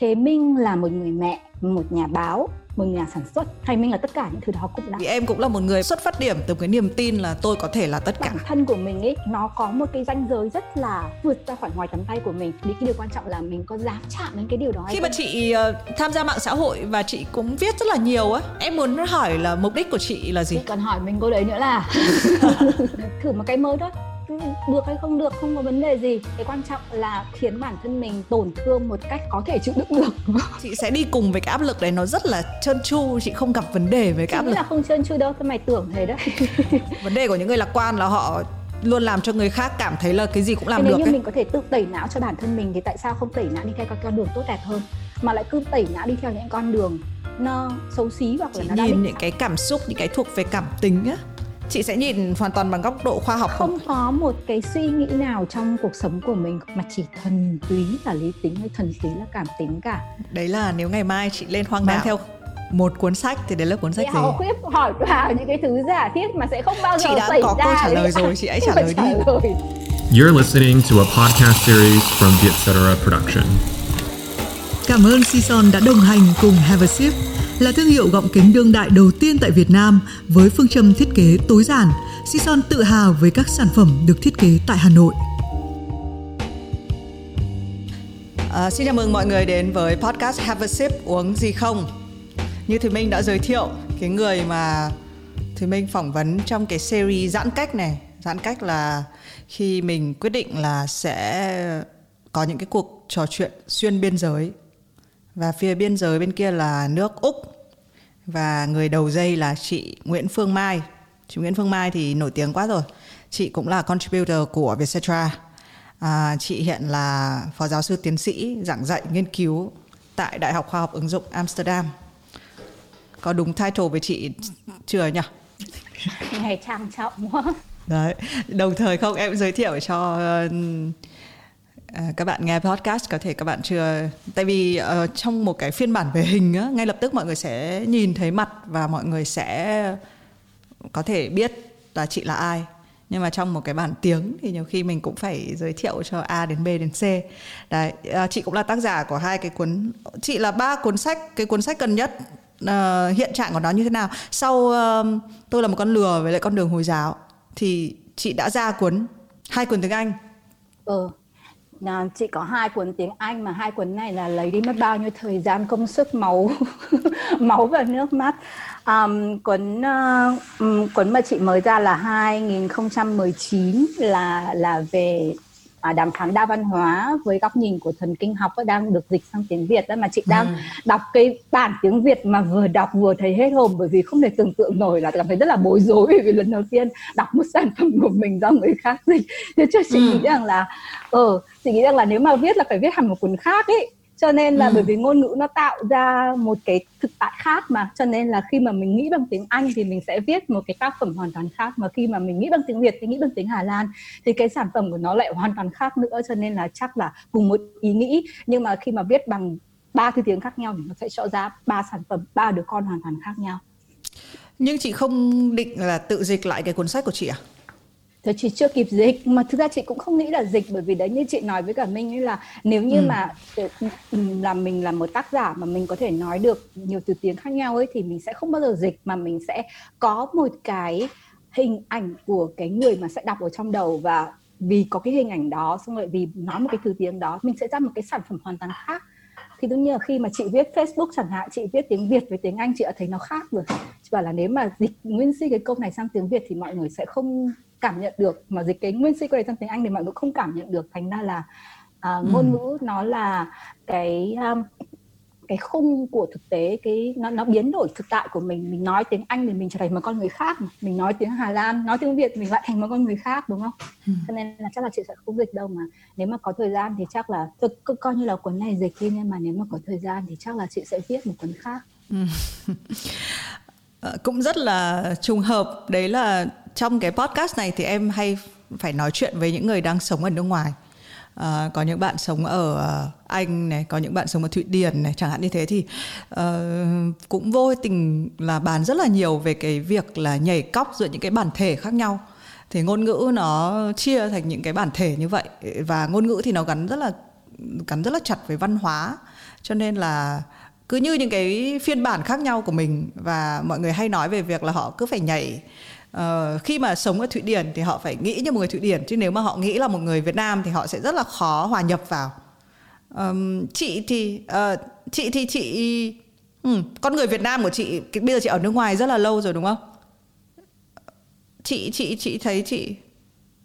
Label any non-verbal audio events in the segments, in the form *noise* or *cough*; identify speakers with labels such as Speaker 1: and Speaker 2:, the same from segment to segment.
Speaker 1: thế minh là một người mẹ một nhà báo một nhà sản xuất. Hay mình là tất cả những thứ đó cũng là
Speaker 2: vì em cũng là một người xuất phát điểm từ cái niềm tin là tôi có thể là tất cả.
Speaker 1: Bản thân của mình ấy nó có một cái ranh giới rất là vượt ra khỏi ngoài tầm tay của mình. Thì cái điều quan trọng là mình có dám chạm đến cái điều đó
Speaker 2: khi mà chị uh, tham gia mạng xã hội và chị cũng viết rất là nhiều á em muốn hỏi là mục đích của chị là gì?
Speaker 1: Chị còn hỏi mình câu đấy nữa là *laughs* thử một cái mới thôi được hay không được không có vấn đề gì. Cái quan trọng là khiến bản thân mình tổn thương một cách có thể chịu đựng được. *laughs*
Speaker 2: Chị sẽ đi cùng với cái áp lực đấy nó rất là trơn tru chị không gặp vấn đề với cái áp lực.
Speaker 1: là không trơn tru đâu thôi mày tưởng thế đấy. *laughs*
Speaker 2: Vấn đề của những người lạc quan là họ luôn làm cho người khác cảm thấy là cái gì cũng làm
Speaker 1: nếu
Speaker 2: được
Speaker 1: như
Speaker 2: ấy.
Speaker 1: mình có thể tự tẩy não cho bản thân mình thì tại sao không tẩy não đi theo các con đường tốt đẹp hơn? Mà lại cứ tẩy não đi theo những con đường nó xấu xí hoặc là
Speaker 2: chị
Speaker 1: nó
Speaker 2: nhìn những cái cảm xúc những cái thuộc về cảm tính á chị sẽ nhìn hoàn toàn bằng góc độ khoa học
Speaker 1: không có một cái suy nghĩ nào trong cuộc sống của mình mà chỉ thuần túy là lý tính hay thuần túy là cảm tính cả
Speaker 2: đấy là nếu ngày mai chị lên hoang mang theo một cuốn sách thì đấy là cuốn sách
Speaker 1: gì? Họ khuyết hỏi vào những cái thứ giả thiết mà sẽ không bao giờ
Speaker 2: chị đã xảy có ra câu trả lời rồi chị hãy trả lời đi
Speaker 1: lời.
Speaker 3: You're listening to a podcast series from Vietcetera Production.
Speaker 4: Cảm ơn Sison đã đồng hành cùng Have a Sip là thương hiệu gọng kính đương đại đầu tiên tại Việt Nam với phương châm thiết kế tối giản. Sison tự hào với các sản phẩm được thiết kế tại Hà Nội.
Speaker 2: À, xin chào mừng mọi người đến với podcast Have a Sip uống gì không. Như Thùy Minh đã giới thiệu cái người mà Thùy Minh phỏng vấn trong cái series giãn cách này. Giãn cách là khi mình quyết định là sẽ có những cái cuộc trò chuyện xuyên biên giới và phía biên giới bên kia là nước Úc và người đầu dây là chị Nguyễn Phương Mai. Chị Nguyễn Phương Mai thì nổi tiếng quá rồi. Chị cũng là contributor của Vietcetera. À, chị hiện là phó giáo sư tiến sĩ giảng dạy nghiên cứu tại Đại học Khoa học ứng dụng Amsterdam. Có đúng title với chị chưa nhỉ?
Speaker 1: Ngày trang trọng quá.
Speaker 2: Đấy, đồng thời không em giới thiệu cho À, các bạn nghe podcast có thể các bạn chưa tại vì uh, trong một cái phiên bản về hình á, ngay lập tức mọi người sẽ nhìn thấy mặt và mọi người sẽ có thể biết là chị là ai. Nhưng mà trong một cái bản tiếng thì nhiều khi mình cũng phải giới thiệu cho A đến B đến C. Đấy uh, chị cũng là tác giả của hai cái cuốn chị là ba cuốn sách cái cuốn sách gần nhất uh, hiện trạng của nó như thế nào. Sau uh, tôi là một con lừa với lại con đường hồi giáo thì chị đã ra cuốn hai cuốn tiếng Anh.
Speaker 1: Ừ. À, chị có hai cuốn tiếng Anh mà hai cuốn này là lấy đi mất bao nhiêu thời gian công sức máu *laughs* máu và nước mắt. Um, cuốn uh, um, cuốn mà chị mới ra là 2019 là là về à, đàm phán đa văn hóa với góc nhìn của thần kinh học đang được dịch sang tiếng Việt đó mà chị đang ừ. đọc cái bản tiếng Việt mà vừa đọc vừa thấy hết hồn bởi vì không thể tưởng tượng nổi là cảm thấy rất là bối rối vì lần đầu tiên đọc một sản phẩm của mình do người khác dịch thế cho chị ừ. nghĩ rằng là ờ chị nghĩ rằng là nếu mà viết là phải viết hẳn một cuốn khác ấy cho nên là ừ. bởi vì ngôn ngữ nó tạo ra một cái thực tại khác mà. Cho nên là khi mà mình nghĩ bằng tiếng Anh thì mình sẽ viết một cái tác phẩm hoàn toàn khác. Mà khi mà mình nghĩ bằng tiếng Việt thì nghĩ bằng tiếng Hà Lan thì cái sản phẩm của nó lại hoàn toàn khác nữa. Cho nên là chắc là cùng một ý nghĩ. Nhưng mà khi mà viết bằng ba thứ tiếng khác nhau thì nó sẽ cho ra ba sản phẩm ba đứa con hoàn toàn khác nhau.
Speaker 2: Nhưng chị không định là tự dịch lại cái cuốn sách của chị à
Speaker 1: thì chị chưa kịp dịch mà thực ra chị cũng không nghĩ là dịch bởi vì đấy như chị nói với cả minh ấy là nếu như ừ. mà ừ, là mình là một tác giả mà mình có thể nói được nhiều từ tiếng khác nhau ấy thì mình sẽ không bao giờ dịch mà mình sẽ có một cái hình ảnh của cái người mà sẽ đọc ở trong đầu. Và vì có cái hình ảnh đó xong rồi vì nói một cái từ tiếng đó mình sẽ ra một cái sản phẩm hoàn toàn khác. Thì đương nhiên là khi mà chị viết Facebook chẳng hạn chị viết tiếng Việt với tiếng Anh chị đã thấy nó khác rồi. Chị bảo là nếu mà dịch nguyên si cái câu này sang tiếng Việt thì mọi người sẽ không cảm nhận được mà dịch cái nguyên si câu trong tiếng Anh thì mọi người không cảm nhận được thành ra là uh, ngôn ừ. ngữ nó là cái um, cái khung của thực tế cái nó nó biến đổi thực tại của mình mình nói tiếng Anh thì mình trở thành một con người khác mình nói tiếng Hà Lan nói tiếng Việt mình lại thành một con người khác đúng không ừ. cho nên là chắc là chị sẽ không dịch đâu mà nếu mà có thời gian thì chắc là tôi co- coi như là cuốn này dịch đi nhưng mà nếu mà có thời gian thì chắc là chị sẽ viết một cuốn khác ừ. *laughs*
Speaker 2: Ờ, cũng rất là trùng hợp đấy là trong cái podcast này thì em hay phải nói chuyện với những người đang sống ở nước ngoài Uh, có những bạn sống ở ờ, Anh này, có những bạn sống ở Thụy Điển này, chẳng hạn như thế thì uh, cũng vô tình là bàn rất là nhiều về cái việc là nhảy cóc giữa những cái bản thể khác nhau. Thì ngôn ngữ nó chia thành những cái bản thể như vậy và ngôn ngữ thì nó gắn rất là gắn rất là chặt với văn hóa cho nên là cứ như những cái phiên bản khác nhau của mình và mọi người hay nói về việc là họ cứ phải nhảy uh, khi mà sống ở thụy điển thì họ phải nghĩ như một người thụy điển chứ nếu mà họ nghĩ là một người việt nam thì họ sẽ rất là khó hòa nhập vào. Um, chị thì uh, chị thì chị um, con người việt nam của chị bây giờ chị ở nước ngoài rất là lâu rồi đúng không? Chị chị chị thấy chị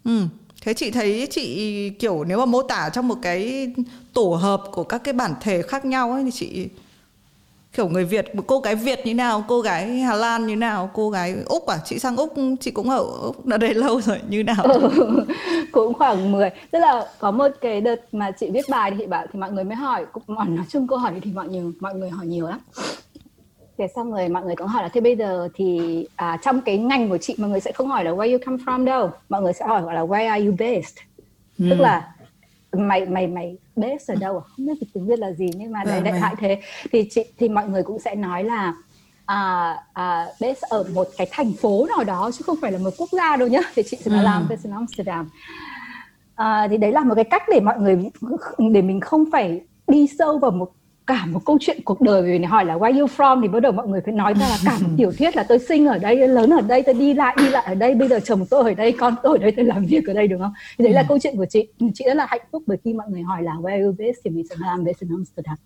Speaker 2: um, thế chị thấy chị kiểu nếu mà mô tả trong một cái tổ hợp của các cái bản thể khác nhau ấy thì chị kiểu người Việt một cô gái Việt như nào cô gái Hà Lan như nào cô gái Úc à? Chị sang Úc chị cũng ở Úc đã đây lâu rồi như nào? Ừ, *laughs*
Speaker 1: cũng khoảng 10 tức là có một cái đợt mà chị viết bài thì chị bảo thì mọi người mới hỏi. Cũng nói chung câu hỏi thì mọi người mọi người hỏi nhiều lắm. Thế xong rồi mọi người cũng hỏi là thế bây giờ thì à, trong cái ngành của chị mọi người sẽ không hỏi là where you come from đâu. Mọi người sẽ hỏi gọi là where are you based? Ừ. tức là mày mày mày base ở đâu à? không biết tiếng việt là gì nhưng mà đại ừ, đại loại thế. Thì chị thì mọi người cũng sẽ nói là à, à, base ở một cái thành phố nào đó chứ không phải là một quốc gia đâu nhá. Thì chị sẽ nói ừ. làm base in Amsterdam. À, thì đấy là một cái cách để mọi người để mình không phải đi sâu vào một cả một câu chuyện cuộc đời vì hỏi là where you from? Thì bắt đầu mọi người phải nói ra là cả một *laughs* tiểu thuyết là tôi sinh ở đây lớn ở đây tôi đi lại đi lại ở đây bây giờ chồng tôi ở đây con tôi ở đây tôi làm việc ở đây đúng không? Thì đấy là ừ. câu chuyện của chị. Chị rất là hạnh phúc bởi khi mọi người hỏi là where you based thì mình sẽ làm based in Amsterdam.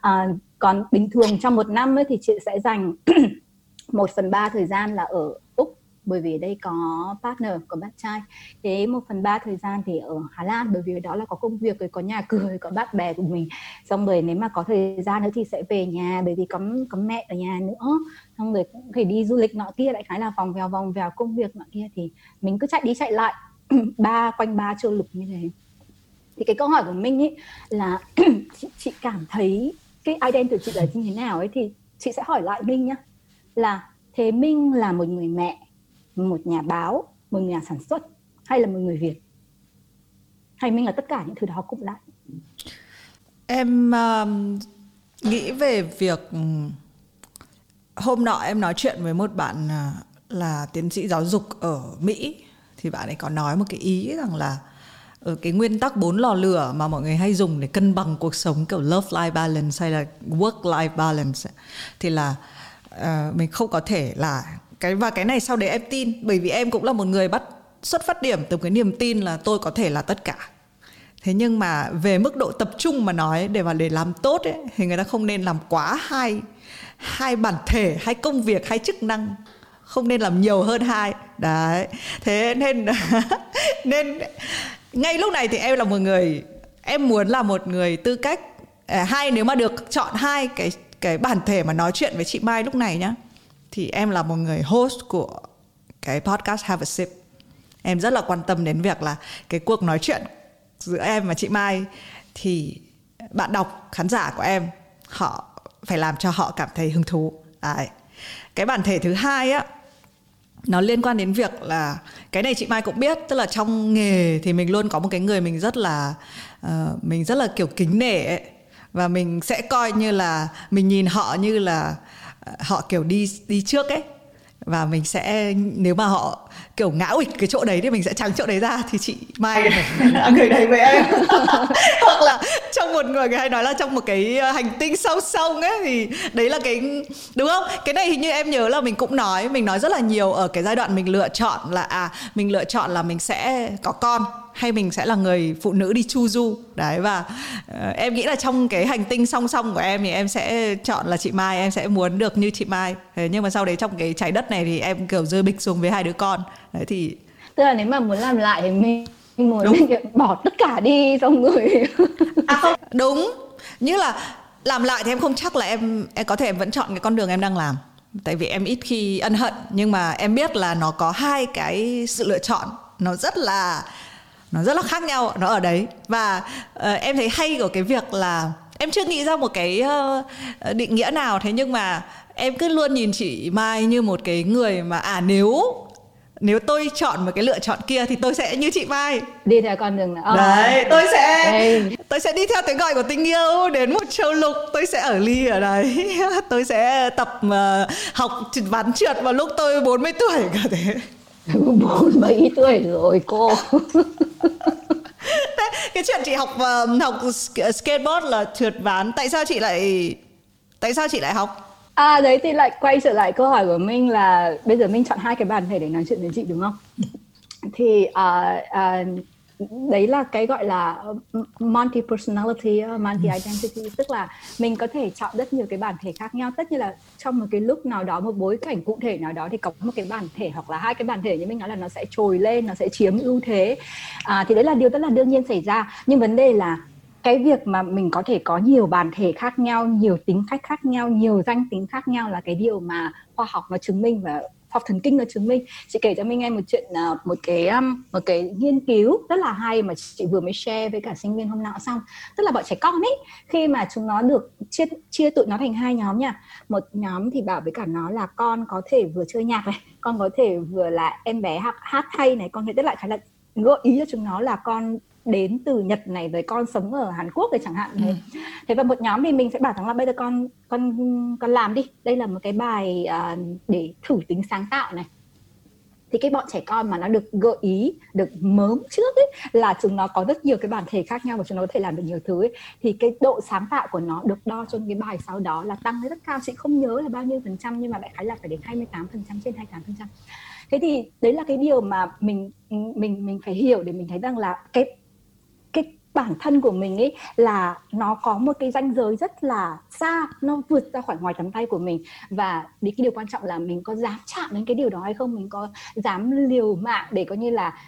Speaker 1: À, còn bình thường trong một năm ấy thì chị sẽ dành *clears throat* một phần ba thời gian là ở bởi vì ở đây có partner có bạn trai. Thế một phần ba thời gian thì ở Hà Lan bởi vì đó là có công việc rồi có nhà cửa rồi có bạn bè của mình. Xong rồi nếu mà có thời gian nữa thì sẽ về nhà bởi vì có có mẹ ở nhà nữa. Xong rồi cũng phải đi du lịch nọ kia lại khái là vòng vèo vòng vèo công việc nọ kia thì mình cứ chạy đi chạy lại *clears throat* ba quanh ba châu lục như thế. Thì cái câu hỏi của mình ấy là *clears throat* chị, chị cảm thấy cái identity chị là như thế nào ấy thì chị sẽ hỏi lại Minh nhá. Là thế Minh là một người mẹ một nhà báo một nhà sản xuất hay là một người việt? Hay mình là tất cả những thứ đó cũng lại?
Speaker 2: Em um, nghĩ về việc ừ, hôm nọ em nói chuyện với một bạn à, là tiến sĩ giáo dục ở mỹ. Thì bạn ấy có nói một cái ý rằng là ở cái nguyên tắc bốn lò lửa mà mọi người hay dùng để cân bằng cuộc sống kiểu love life balance hay là work life balance thì là uh, mình không có thể là cái và cái này sau đấy em tin bởi vì em cũng là một người bắt xuất phát điểm từ cái niềm tin là tôi có thể là tất cả. Thế nhưng mà về mức độ tập trung mà nói để mà để làm tốt ấy thì người ta không nên làm quá hai hai bản thể hai công việc hai chức năng không nên làm nhiều hơn hai. Đấy thế nên *laughs* nên ngay lúc này thì em là một người em muốn là một người tư cách à, hai nếu mà được chọn hai cái cái bản thể mà nói chuyện với chị Mai lúc này nhá thì em là một người host của cái podcast Have a Sip. Em rất là quan tâm đến việc là cái cuộc nói chuyện giữa em và chị Mai thì bạn đọc khán giả của em họ phải làm cho họ cảm thấy hứng thú. Đấy. Cái bản thể thứ hai á nó liên quan đến việc là cái này chị Mai cũng biết tức là trong nghề thì mình luôn có một cái người mình rất là uh, mình rất là kiểu kính nể ấy. và mình sẽ coi như là mình nhìn họ như là họ kiểu đi đi trước ấy. Và mình sẽ nếu mà họ kiểu ngã ịch cái chỗ đấy thì mình sẽ trắng chỗ đấy ra thì chị mai *laughs* người đấy với em? *laughs* Hoặc là trong một người người hay nói là trong một cái ờ, hành tinh sâu sông ấy thì đấy là cái đúng không? Cái này hình như em nhớ là mình cũng nói mình nói rất là nhiều ở cái giai đoạn mình lựa chọn là à mình lựa chọn là mình sẽ có con hay mình sẽ là người phụ nữ đi chu du. Đấy và uh, em nghĩ là trong cái hành tinh song song của em thì em sẽ chọn là chị Mai em sẽ muốn được như chị Mai. Thế nhưng mà sau đấy trong cái trái đất này thì em kiểu rơi bịch xuống với hai đứa con. Đấy thì
Speaker 1: tức là nếu mà muốn làm lại thì mình muốn đúng. bỏ tất cả đi xong rồi
Speaker 2: à không đúng. Như là làm lại thì em không chắc là em em có thể em vẫn chọn cái con đường em đang làm. Tại vì em ít khi ân hận nhưng mà em biết là nó có hai cái sự lựa chọn. Nó rất là nó rất là khác nhau nó ở đấy. Và uh, em thấy hay của cái việc là em chưa nghĩ ra một cái uh, định nghĩa nào. Thế nhưng mà em cứ luôn nhìn chị Mai như một cái người mà à nếu nếu tôi chọn một cái lựa chọn kia thì tôi sẽ như chị Mai.
Speaker 1: Đi theo con đường nào?
Speaker 2: Đấy tôi sẽ đây. tôi sẽ đi theo tiếng gọi của tình yêu đến một châu lục. Tôi sẽ ở ly ở đấy. *laughs* Tôi sẽ tập uh, học ván trượt vào lúc tôi 40 tuổi cả thế *laughs*
Speaker 1: bốn mấy tuổi rồi cô *laughs*
Speaker 2: cái chuyện chị học uh, học skateboard là trượt ván tại sao chị lại tại sao chị lại học
Speaker 1: À đấy thì lại quay trở lại câu hỏi của mình là bây giờ mình chọn hai cái bản thể để nói chuyện với chị đúng không? Thì uh, uh, đấy là cái gọi là multi personality, multi identity tức là mình có thể chọn rất nhiều cái bản thể khác nhau. Tất nhiên là trong một cái lúc nào đó một bối cảnh cụ thể nào đó thì có một cái bản thể hoặc là hai cái bản thể như mình nói là nó sẽ trồi lên, nó sẽ chiếm ưu thế. À, thì đấy là điều rất là đương nhiên xảy ra. Nhưng vấn đề là cái việc mà mình có thể có nhiều bản thể khác nhau nhiều tính cách khác nhau nhiều danh tính khác nhau là cái điều mà khoa học nó chứng minh và học thần kinh nó chứng minh chị kể cho mình nghe một chuyện à, một cái um, một cái nghiên cứu rất là hay mà chị vừa mới share với cả sinh viên hôm nọ xong. Tức là bọn trẻ con ấy khi mà chúng nó được chia chia tụi nó thành hai nhóm nha. Một nhóm thì bảo với cả nó là con có thể vừa chơi nhạc này con có thể vừa là em bé hát, hát hay này con thể tức lại khá là gợi ý cho chúng nó là con đến từ Nhật này với con sống ở Hàn Quốc thì chẳng hạn thế. Ừ. Thế và một nhóm thì mình sẽ bảo rằng là bây giờ con con con làm đi. Đây là một cái bài uh, để thử tính sáng tạo này thì cái bọn trẻ con mà nó được gợi ý được mớm trước ấy là chúng nó có rất nhiều cái bản thể khác nhau và chúng nó có thể làm được nhiều thứ ấy. thì cái độ sáng tạo của nó được đo trong cái bài sau đó là tăng lên rất cao chị không nhớ là bao nhiêu phần trăm nhưng mà đại khái là phải đến 28 phần trăm trên 28 phần trăm thế thì đấy là cái điều mà mình mình mình phải hiểu để mình thấy rằng là cái bản thân của mình ấy là nó có một cái ranh giới rất là xa nó vượt ra khỏi ngoài tầm tay của mình. Và cái điều quan trọng là mình có dám chạm đến cái điều đó hay không? Mình có dám liều mạng để coi như là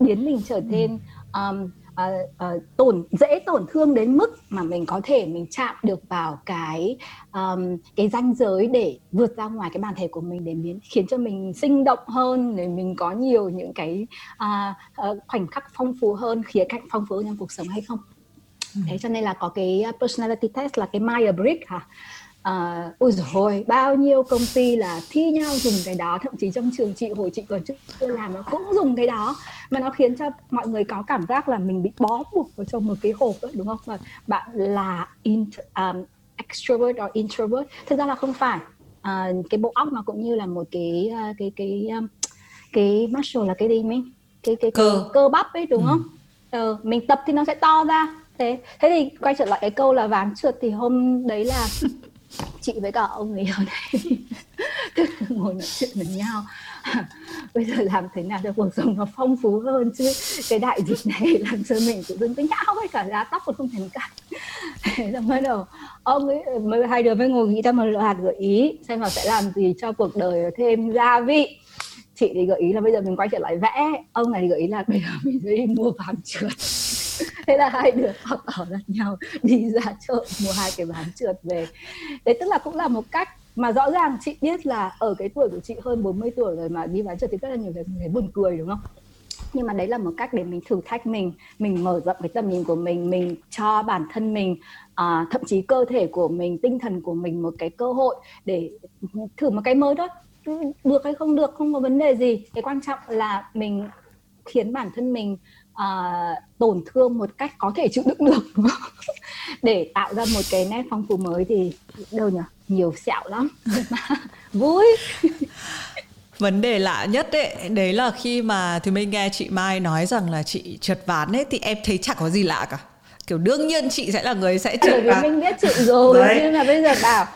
Speaker 1: biến mình trở nên um, uh, uh, tổn dễ tổn thương đến mức mà mình có thể mình chạm được vào cái um, cái ranh giới để vượt ra ngoài cái bản thể của mình để biến khiến cho mình sinh động hơn để mình có nhiều những cái uh, uh, khoảnh khắc phong phú hơn khía cạnh phong phú trong cuộc sống hay không ừ. thế cho nên là có cái personality test là cái Myers-Briggs hả à, ôi rồi bao nhiêu công ty là thi nhau dùng cái đó thậm chí trong trường chị hồi chị còn chưa làm nó cũng dùng cái đó. Mà nó khiến cho mọi người có cảm giác là mình bị bó buộc vào trong một cái hộp đó đúng không? Và bạn là int, um, extrovert or introvert. Thực ra là không phải. À, cái bộ óc nó cũng như là một cái uh, cái cái um, cái muscle là cái gì mình? Cái cái cơ. cơ bắp ấy đúng ừ. không? Ờ, mình tập thì nó sẽ to ra. Thế thế thì quay trở lại cái câu là ván trượt thì hôm đấy là chị với cả ông này ở đây. *laughs* Ngồi nói chuyện với nhau. *laughs* Bây giờ làm thế nào cho cuộc sống nó phong phú hơn chứ? Cái đại dịch này *laughs* làm cho mình tự dưng cái nhão với cả lá tóc còn không thành cắt. Thế là bắt đầu, ông ấy, mới hai đứa mới ngồi nghĩ ra một loạt gợi ý xem là sẽ làm gì cho cuộc đời thêm gia vị chị thì gợi ý là bây giờ mình quay trở lại vẽ. Ông này thì gợi ý là bây giờ *laughs* mình đi mua vàng trượt. *laughs* Thế là hai đứa học ở lẫn nhau đi ra chợ mua hai cái bán trượt về. Đấy tức là cũng là một cách mà rõ ràng chị biết là ở cái tuổi của chị hơn 40 tuổi rồi mà đi bán trượt thì rất là nhiều người thấy buồn cười đúng không? Nhưng mà đấy là một cách để mình thử thách mình mình mở rộng cái tầm nhìn của mình mình cho bản thân mình à, thậm chí cơ thể của mình tinh thần của mình một cái cơ hội để thử một cái mới đó được hay không được không có vấn đề gì. Cái quan trọng là mình khiến bản thân mình uh, tổn thương một cách có thể chịu đựng được. *laughs* Để tạo ra một cái nét phong phú mới thì đâu nhỉ? Nhiều sẹo lắm. *laughs* Vui. *laughs*
Speaker 2: Vấn đề lạ nhất đấy đấy là khi mà thì mình nghe chị Mai nói rằng là chị trượt ván ấy thì em thấy chẳng có gì lạ cả. Kiểu đương nhiên chị sẽ là người sẽ trượt
Speaker 1: bởi vì mình biết chị rồi đấy. nhưng mà bây giờ bảo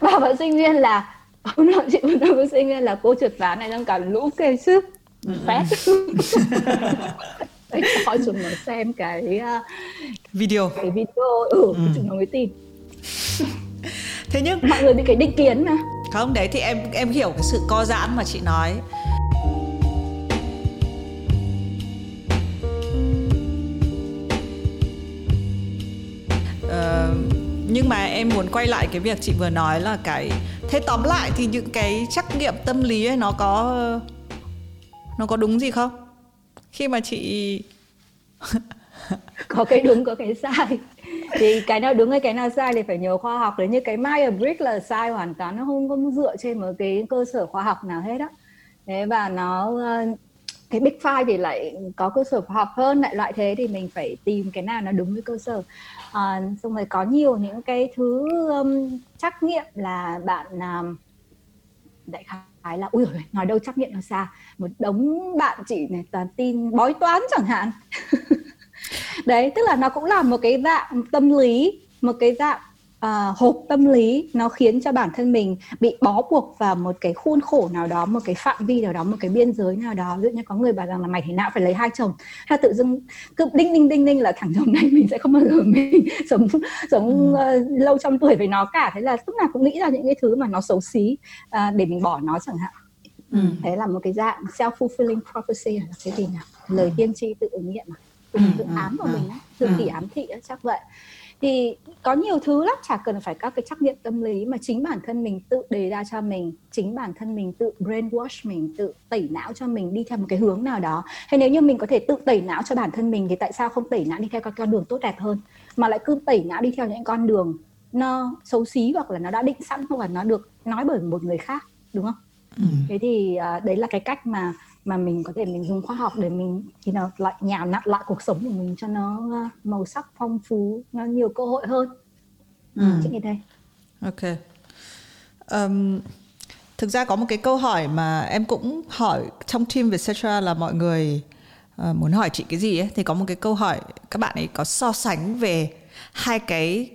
Speaker 1: bảo bạn sinh viên là hôm nọ chị vừa nói với sinh viên là cô trượt ván này đang cả lũ kê sức phép cho chúng nó xem cái uh,
Speaker 2: video.
Speaker 1: cái video. Ừ, ừ. chúng nó mới tin.
Speaker 2: Thế nhưng
Speaker 1: mọi người bị cái định kiến mà.
Speaker 2: Không đấy thì em em hiểu cái sự co giãn mà chị nói. Uh, nhưng mà em muốn quay lại cái việc chị vừa nói là cái thế tóm lại thì những cái trắc nghiệm tâm lý ấy, nó có nó có đúng gì không? Khi mà chị *laughs*
Speaker 1: có cái đúng, có cái sai. Thì cái nào đúng hay cái nào sai thì phải nhờ khoa học. Đấy như cái Myers-Briggs là sai, hoàn toàn nó không có dựa trên một cái cơ sở khoa học nào hết á. Thế và nó ờ, cái big five thì lại có cơ sở khoa học hơn, lại loại thế thì mình phải tìm cái nào nó đúng với cơ sở à, xong rồi có nhiều những cái thứ um, trắc nghiệm là bạn um, đại khái là ui rồi nói đâu trắc nghiệm là xa. Một đống bạn chị này toàn tin bói toán chẳng hạn. *laughs* Đấy tức là nó cũng là một cái dạng tâm lý một cái dạng uh, hộp tâm lý nó khiến cho bản thân mình bị bó buộc vào một cái khuôn khổ nào đó một cái phạm vi nào đó một cái biên giới nào đó. Ví dụ như có người bảo rằng là mày thế nào phải lấy hai chồng. Hay tự dưng cứ đinh đinh đinh đinh là thằng chồng này mình sẽ không bao giờ mình *laughs* sống sống uh, lâu trăm tuổi với nó cả. Thế là lúc nào cũng nghĩ ra những cái thứ mà nó xấu xí uh, để mình bỏ nó chẳng hạn. Ừ. thế là một cái dạng self fulfilling prophecy là cái gì nào lời tiên tri tự ứng nghiệm mà tự, tự ám vào mình tự kỷ ám thị chắc vậy thì có nhiều thứ lắm chả cần phải các cái trắc nghiệm tâm lý mà chính bản thân mình tự đề ra cho mình chính bản thân mình tự brainwash mình tự tẩy não cho mình đi theo một cái hướng nào đó. Hay nếu như mình có thể tự tẩy não cho bản thân mình thì tại sao không tẩy não đi theo các con đường tốt đẹp hơn? Mà lại cứ tẩy não đi theo những con đường nó xấu xí hoặc là nó đã định sẵn hoặc là nó được nói bởi một người khác đúng không? Ừ. thế thì uh, đấy là cái cách mà mà mình có thể mình dùng khoa học để mình thì nó lại nhào nặn lại cuộc sống của mình cho nó ờ, màu sắc phong phú nó nhiều cơ hội hơn. Ừ. chị nghĩ thế.
Speaker 2: Ok. Um, thực ra có một cái câu hỏi mà em cũng hỏi trong team Vietcetera là mọi người uh, muốn hỏi chị cái gì ấy thì có một cái câu hỏi các bạn ấy có so sánh về hai cái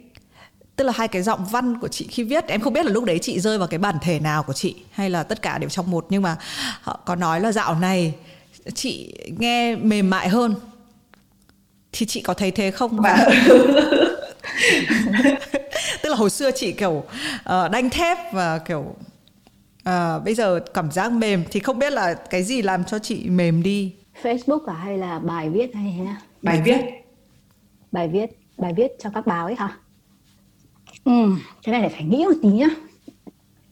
Speaker 2: tức là hai cái giọng văn của chị khi viết em không biết là lúc đấy chị rơi vào cái bản thể nào của chị hay là tất cả đều trong một. Nhưng mà họ có nói là dạo này chị nghe mềm mại hơn. Thì chị có thấy thế không? Và *laughs* *laughs* tức là hồi xưa chị kiểu uh, đanh thép và kiểu uh, bây giờ cảm giác mềm. Thì không biết là cái gì làm cho chị mềm đi?
Speaker 1: Facebook à hay là bài viết hay thế nào
Speaker 2: bài viết.
Speaker 1: Bài viết bài viết cho các báo ấy hả ừ, cái này phải nghĩ một tí nhá.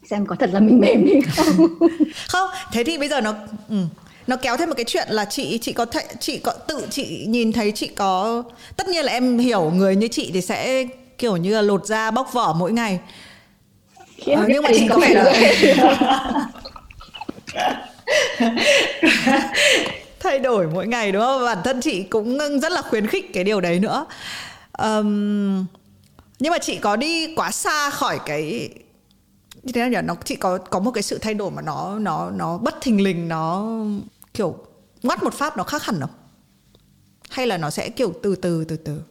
Speaker 1: Xem có thật là mình mềm đi không. *laughs*
Speaker 2: Không thế thì bây giờ nó ừ, nó kéo thêm một cái chuyện là chị chị có thể chị có tự chị nhìn thấy chị có tất nhiên là em hiểu người như chị thì sẽ kiểu như là lột da bóc vỏ mỗi ngày. À, nhưng mà chị có vẻ là *laughs* thay đổi mỗi ngày đúng không? Bản thân chị cũng rất là khuyến khích cái điều đấy nữa. Um, nhưng mà chị có đi quá xa khỏi cái như thế nào nhỉ? Nó, chị có có một cái sự thay đổi mà nó nó nó bất thình lình, nó kiểu ngoắt một phát nó khác hẳn không? Hay là nó sẽ kiểu từ từ từ từ?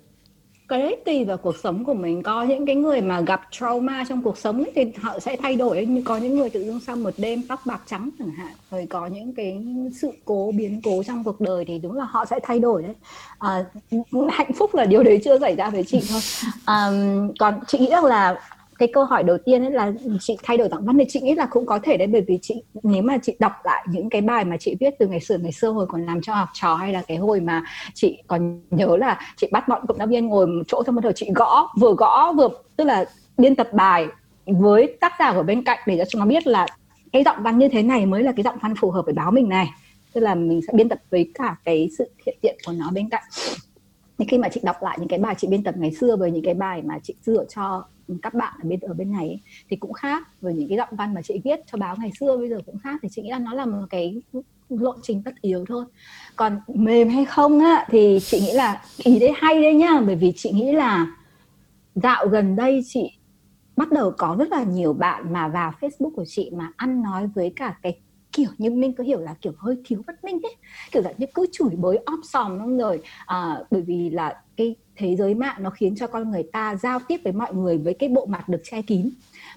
Speaker 1: Cái đấy tùy vào cuộc sống của mình. Có những cái người mà gặp trauma trong cuộc sống ấy, thì họ sẽ thay đổi như có những người tự dưng sau một đêm tóc bạc trắng chẳng hạn. Rồi có những cái sự cố biến cố trong cuộc đời thì đúng là họ sẽ thay đổi đấy. À, hạnh phúc là điều đấy chưa xảy ra với chị thôi. À, còn chị nghĩ rằng là cái câu hỏi đầu tiên ấy là chị thay đổi giọng văn thì chị nghĩ là cũng có thể đấy, bởi vì chị, nếu mà chị đọc lại những cái bài mà chị viết từ ngày xưa ngày xưa hồi còn làm cho học trò hay là cái hồi mà chị còn nhớ là chị bắt bọn cộng tác viên ngồi một chỗ xong bắt đầu chị gõ, vừa gõ vừa, tức là biên tập bài với tác giả ở bên cạnh để cho chúng nó biết là cái giọng văn như thế này mới là cái giọng văn phù hợp với báo mình này. Tức là mình sẽ biên tập với cả cái sự hiện diện của nó bên cạnh. Thì khi mà chị đọc lại những cái bài chị biên tập ngày xưa với những cái bài mà chị dựa cho các bạn ở bên ở bên này ấy, thì cũng khác với những cái giọng văn mà chị viết cho báo ngày xưa bây giờ cũng khác. Thì chị nghĩ là nó là một cái lộ trình tất yếu thôi. Còn mềm hay không á thì chị nghĩ là ý đấy hay đấy nhá. Bởi vì chị nghĩ là dạo gần đây chị bắt đầu có rất là nhiều bạn mà vào Facebook của chị mà ăn nói với cả cái kiểu như mình có hiểu là kiểu hơi thiếu văn minh ấy. Kiểu là như cứ chửi bới om sòm luôn rồi à, bởi vì là cái thế giới mạng nó khiến cho con người ta giao tiếp với mọi người với cái bộ mặt được che kín.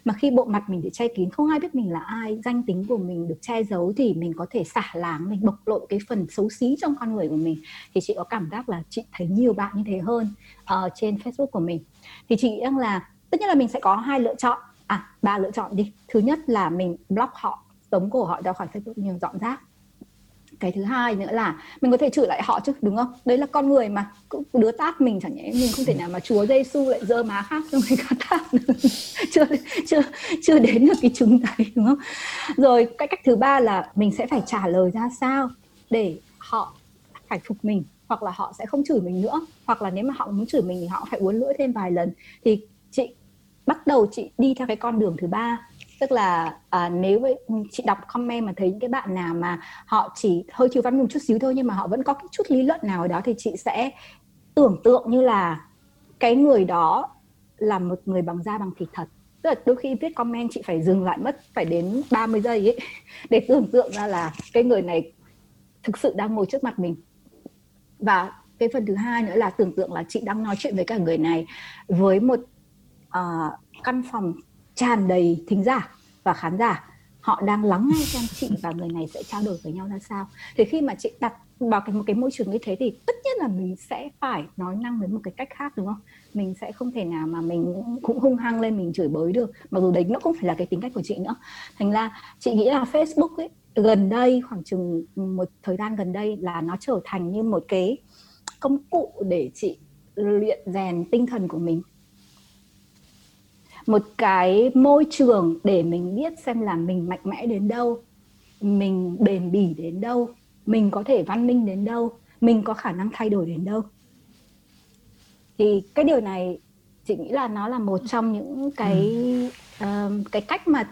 Speaker 1: Mà khi bộ mặt mình được che kín không ai biết mình là ai danh tính của mình được che giấu thì mình có thể xả láng mình bộc lộ cái phần xấu xí trong con người của mình. Thì chị có cảm giác là chị thấy nhiều bạn như thế hơn uh, trên Facebook của mình. Thì chị nghĩ rằng là tất nhiên là mình sẽ có hai lựa chọn. À ba lựa chọn đi. Thứ nhất là mình block họ tống cổ họ ra khỏi Facebook nhưng dọn rác cái thứ hai nữa là mình có thể chửi lại họ chứ, đúng không? Đấy là con người mà. Cũng đứa tát mình chẳng nhẽ, mình không thể nào mà chúa giêsu lại dơ má khác cho người khác tát. *laughs* Chưa chưa chưa đến được cái chứng đấy, đúng không? Rồi, cái cách thứ ba là mình sẽ phải trả lời ra sao để họ phải phục mình, hoặc là họ sẽ không chửi mình nữa. Hoặc là nếu mà họ muốn chửi mình thì họ phải uốn lưỡi thêm vài lần. Thì chị bắt đầu chị đi theo cái con đường thứ ba tức là à, nếu với ừ, chị đọc comment mà thấy những cái bạn nào mà họ chỉ hơi thiếu văn một chút xíu thôi nhưng mà họ vẫn có cái chút lý luận nào ở đó thì chị sẽ tưởng tượng như là cái người đó là một người bằng da bằng thịt thật. Tức là đôi khi viết comment chị phải dừng lại mất phải đến 30 giây ấy *laughs* để tưởng tượng ra là cái người này thực sự đang ngồi trước mặt mình. Và cái phần thứ hai nữa là tưởng tượng là chị đang nói chuyện với cả người này với một uh, căn phòng tràn đầy thính giả và khán giả. Họ đang lắng nghe xem chị và người này sẽ trao đổi với nhau ra sao. Thì khi mà chị đặt vào cái, một cái môi trường như thế thì tất nhiên là mình sẽ phải nói năng với một cái cách khác, đúng không? Mình sẽ không thể nào mà mình cũng hung hăng lên mình chửi bới được. Mặc dù đấy nó cũng phải là cái tính cách của chị nữa. Thành ra chị nghĩ là Facebook ấy, gần đây, khoảng chừng một thời gian gần đây là nó trở thành như một cái công cụ để chị luyện rèn tinh thần của mình một cái môi trường để mình biết xem là mình mạnh mẽ đến đâu mình bền bỉ đến đâu mình có thể văn minh đến đâu mình có khả năng thay đổi đến đâu. Thì cái điều này chị nghĩ là nó là một trong những cái uh, cái cách mà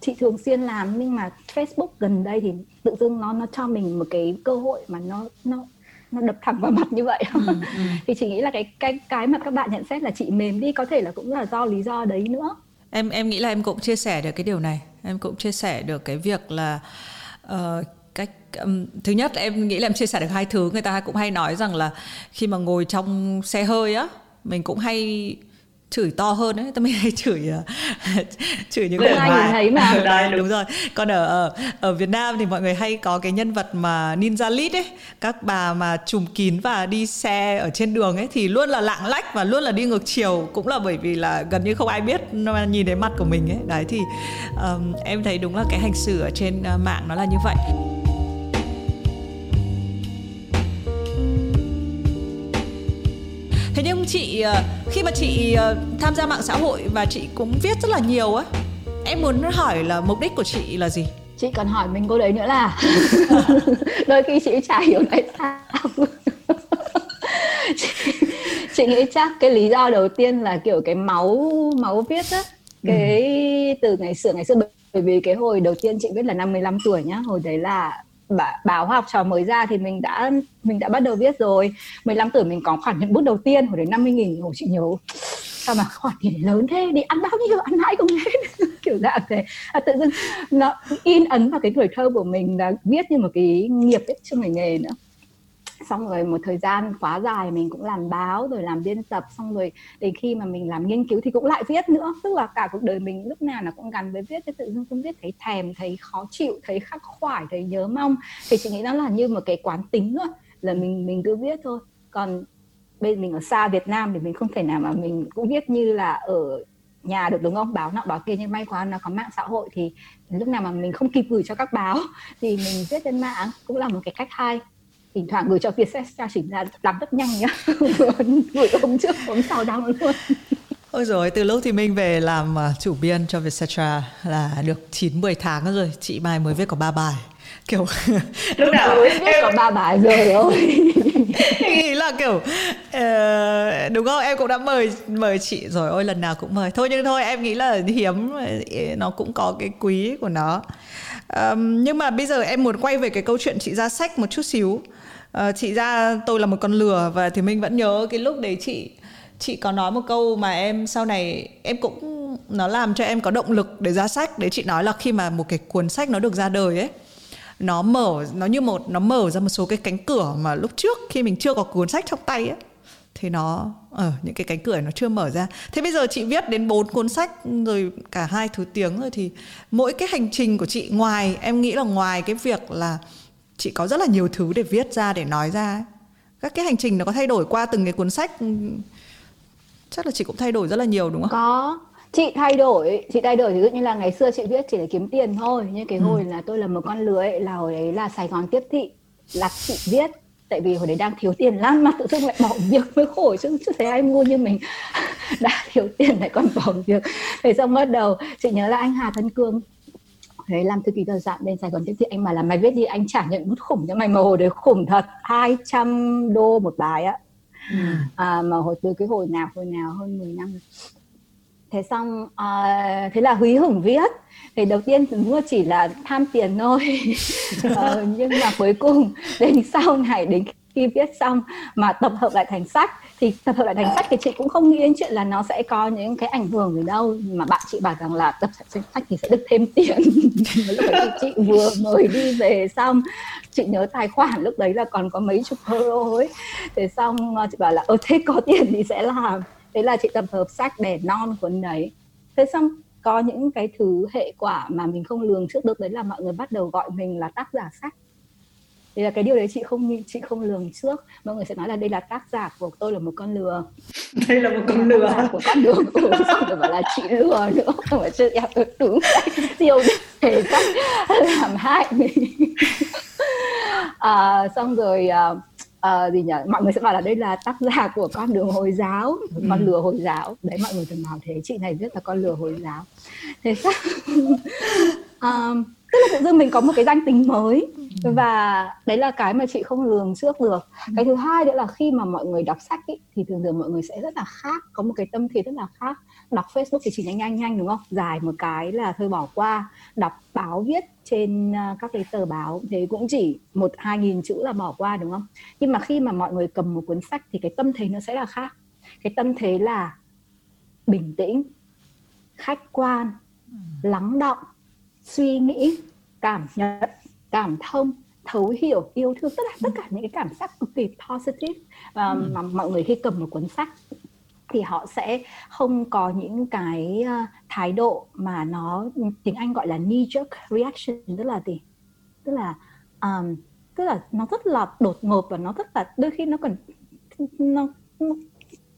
Speaker 1: chị thường xuyên làm. Nhưng mà Facebook gần đây thì tự dưng nó nó cho mình một cái cơ hội mà nó nó nó đập thẳng vào mặt như vậy. Ừ, ừ. *laughs* thì chị nghĩ là cái cái cái mà các bạn nhận xét là chị mềm đi có thể là cũng là do lý do đấy nữa.
Speaker 2: Em em nghĩ là em cũng chia sẻ được cái điều này. Em cũng chia sẻ được cái việc là uh, cách um, thứ nhất em nghĩ là em chia sẻ được hai thứ. Người ta cũng hay nói rằng là khi mà ngồi trong xe hơi á mình cũng hay chửi to hơn đấy, tôi mới *laughs* hay chửi ờ, *laughs* chửi những
Speaker 1: người ngoài. thấy mà. *laughs*
Speaker 2: Đấy, đúng rồi. Còn ở, ở ở Việt Nam thì mọi người hay có cái nhân vật mà ninja lead ấy. Các bà mà trùm kín và đi xe ở trên đường ấy thì luôn là lạng lách và luôn là đi ngược chiều. Cũng là bởi vì là gần như không ai biết nó nhìn thấy mặt của mình ấy. Đấy thì um, em thấy đúng là cái hành xử ở trên ờ, mạng nó là như vậy thế nhưng chị ờ, khi mà chị ờ, tham gia mạng xã hội và chị cũng viết rất là nhiều á em muốn hỏi là mục đích của chị là gì
Speaker 1: chị còn hỏi mình câu đấy nữa là *laughs* đôi khi chị chả hiểu tại sao *laughs* chị, chị nghĩ chắc cái lý do đầu tiên là kiểu cái máu máu viết á cái ừ. từ ngày xưa ngày xưa bởi vì cái hồi đầu tiên chị viết là năm 15 tuổi nhá hồi đấy là báo học trò mới ra thì mình đã mình đã bắt đầu viết rồi. 15 tuổi mình có khoản nhận bút đầu tiên hồi đến 50 nghìn hồ chị nhớ. Sao mà khoản tiền lớn thế? Đi ăn bao nhiêu ăn mãi cũng hết. *laughs* Kiểu dạng thế. À, tự dưng nó in ấn vào cái tuổi thơ của mình là viết như một cái nghiệp ấy cho mình nghề nữa xong rồi một thời gian quá dài mình cũng làm báo rồi làm biên tập, xong rồi đến khi mà mình làm nghiên cứu thì cũng lại viết nữa. Tức là cả cuộc đời mình lúc nào nó cũng gắn với viết, cái tự dưng không viết thấy thèm, thấy khó chịu, thấy khắc khoải, thấy nhớ mong. Thì chị nghĩ nó là như một cái quán tính thôi là mình mình cứ viết thôi. Còn bên mình ở xa Việt Nam thì mình không thể nào mà mình cũng viết như là ở nhà được, đúng không? Báo nọ, báo kia, nhưng may quá nó có mạng xã hội thì lúc nào mà mình không kịp gửi cho các báo *laughs* thì mình viết trên mạng cũng là một cái cách hay thỉnh thoảng gửi cho Vietcetera chỉnh ra làm rất nhanh nhá. *laughs* Gửi hôm trước hôm sau đăng luôn.
Speaker 2: Ôi rồi từ lúc thì mình về làm uh, chủ biên cho Vietcetera là được 9 10 tháng rồi, chị Mai mới viết có 3 bài. Kiểu *laughs*
Speaker 1: lúc nào mới viết có 3 bài? Rồi ôi. *laughs*
Speaker 2: nghĩ là kiểu uh, đúng không? Em cũng đã mời mời chị rồi. Ôi lần nào cũng mời. Thôi nhưng thôi em nghĩ là hiếm. Nó cũng có cái quý của nó. Um, nhưng mà bây giờ em muốn quay về cái câu chuyện chị ra sách một chút xíu Ờ, chị ra tôi là một con lừa và thì mình vẫn nhớ cái lúc đấy chị chị có nói một câu mà em sau này em cũng nó làm cho em có động lực để ra sách. Đấy chị nói là khi mà một cái cuốn sách nó được ra đời ấy nó mở nó như một nó mở ra một số cái cánh cửa mà lúc trước khi mình chưa có cuốn sách trong tay ấy thì nó ở uh, những cái cánh cửa nó chưa mở ra. Thế bây giờ chị viết đến bốn cuốn sách rồi cả hai thứ tiếng rồi thì mỗi cái hành trình của chị ngoài em nghĩ là ngoài cái việc là chị có rất là nhiều thứ để viết ra để nói ra ấy. các cái hành trình nó có thay đổi qua từng cái cuốn sách chắc là chị cũng thay đổi rất là nhiều đúng không?
Speaker 1: Có. Chị thay đổi chị thay đổi. Ví dụ như là ngày xưa chị viết chỉ để kiếm tiền thôi. Như cái ừ. hồi là tôi là một con lưới là hồi đấy là sài gòn tiếp thị là chị viết. Tại vì hồi đấy đang thiếu tiền lắm mà tự dưng lại bỏ việc mới khổ chứ chưa thấy ai mua như mình. *laughs* Đã thiếu tiền lại còn bỏ việc. Thế xong bắt đầu chị nhớ là anh Hà Thân Cương thế làm thư ký tờ dạng bên Sài Gòn tiếp thị anh mà là mày viết đi anh trả nhận bút khủng cho mày mà hồi đấy khủng thật. 200 đô một bài á. Ừ. à, mà hồi từ cái hồi nào hồi nào hơn 10 năm. Thế xong à, thế là húy hửng viết. Thì đầu tiên cũng chỉ là tham tiền thôi. À, *laughs* nhưng mà cuối cùng đến sau này đến khi viết xong mà tập hợp lại thành sách, thì tập hợp lại thành sách thì chị cũng không nghĩ đến chuyện là nó sẽ có những cái ảnh hưởng gì đâu. Mà bạn chị bảo rằng là tập thành sách thì sẽ được thêm tiền. *laughs* Lúc đấy chị vừa mới đi về xong, chị nhớ tài khoản, lúc đấy là còn có mấy chục euro ấy. Thế xong ờ, chị bảo là ơ thế có *laughs* tiền thì sẽ làm. Thế là chị tập hợp sách để non cuốn đấy. Thế xong, có những cái thứ hệ quả mà mình không lường trước được đấy là mọi người bắt đầu gọi mình là tác giả sách thì là cái điều đấy chị không chị không lường trước. Mọi người sẽ nói là đây là tác giả của tôi là một con lừa. *laughs*
Speaker 2: Đây là một con lừa.
Speaker 1: Của con lừa ừ, xong rồi bảo là chị lừa nữa. Không phải chưa em đúng siêu thể sách làm hại mình. *laughs* À, xong rồi uh, uh, gì nhỉ? Mọi người sẽ bảo là đây là tác giả của con đường hồi giáo. Ừ. con lừa hồi giáo. Đấy mọi người thường bảo thế. Chị này viết là con lừa hồi giáo. Thế sao? *laughs* Um, tức là tự dưng mình có một cái danh tính mới. Ừ. và đấy là cái mà chị không lường trước được. Ừ. cái thứ hai nữa là khi mà mọi người đọc sách ý, thì thường thường mọi người sẽ rất là khác có một cái tâm thế rất là khác. Đọc facebook thì chỉ nhanh nhanh nhanh đúng không? Dài một cái là thôi bỏ qua. Đọc báo viết trên à, các cái tờ báo thế cũng chỉ một hai nghìn chữ là bỏ qua đúng không? Nhưng mà khi mà mọi người cầm một cuốn sách thì cái tâm thế nó sẽ là khác. Cái tâm thế là bình tĩnh khách quan ừ. lắng động suy nghĩ cảm nhận cảm thông thấu hiểu yêu thương tất cả tất cả những cái cảm giác cực kỳ positive và ừ. mà mọi người khi cầm một cuốn sách thì họ sẽ không có những cái ờ, thái độ mà nó tiếng Anh gọi là knee jerk reaction tức là gì tức là um, tức là nó rất là đột ngột và nó rất là đôi khi nó còn nó, nó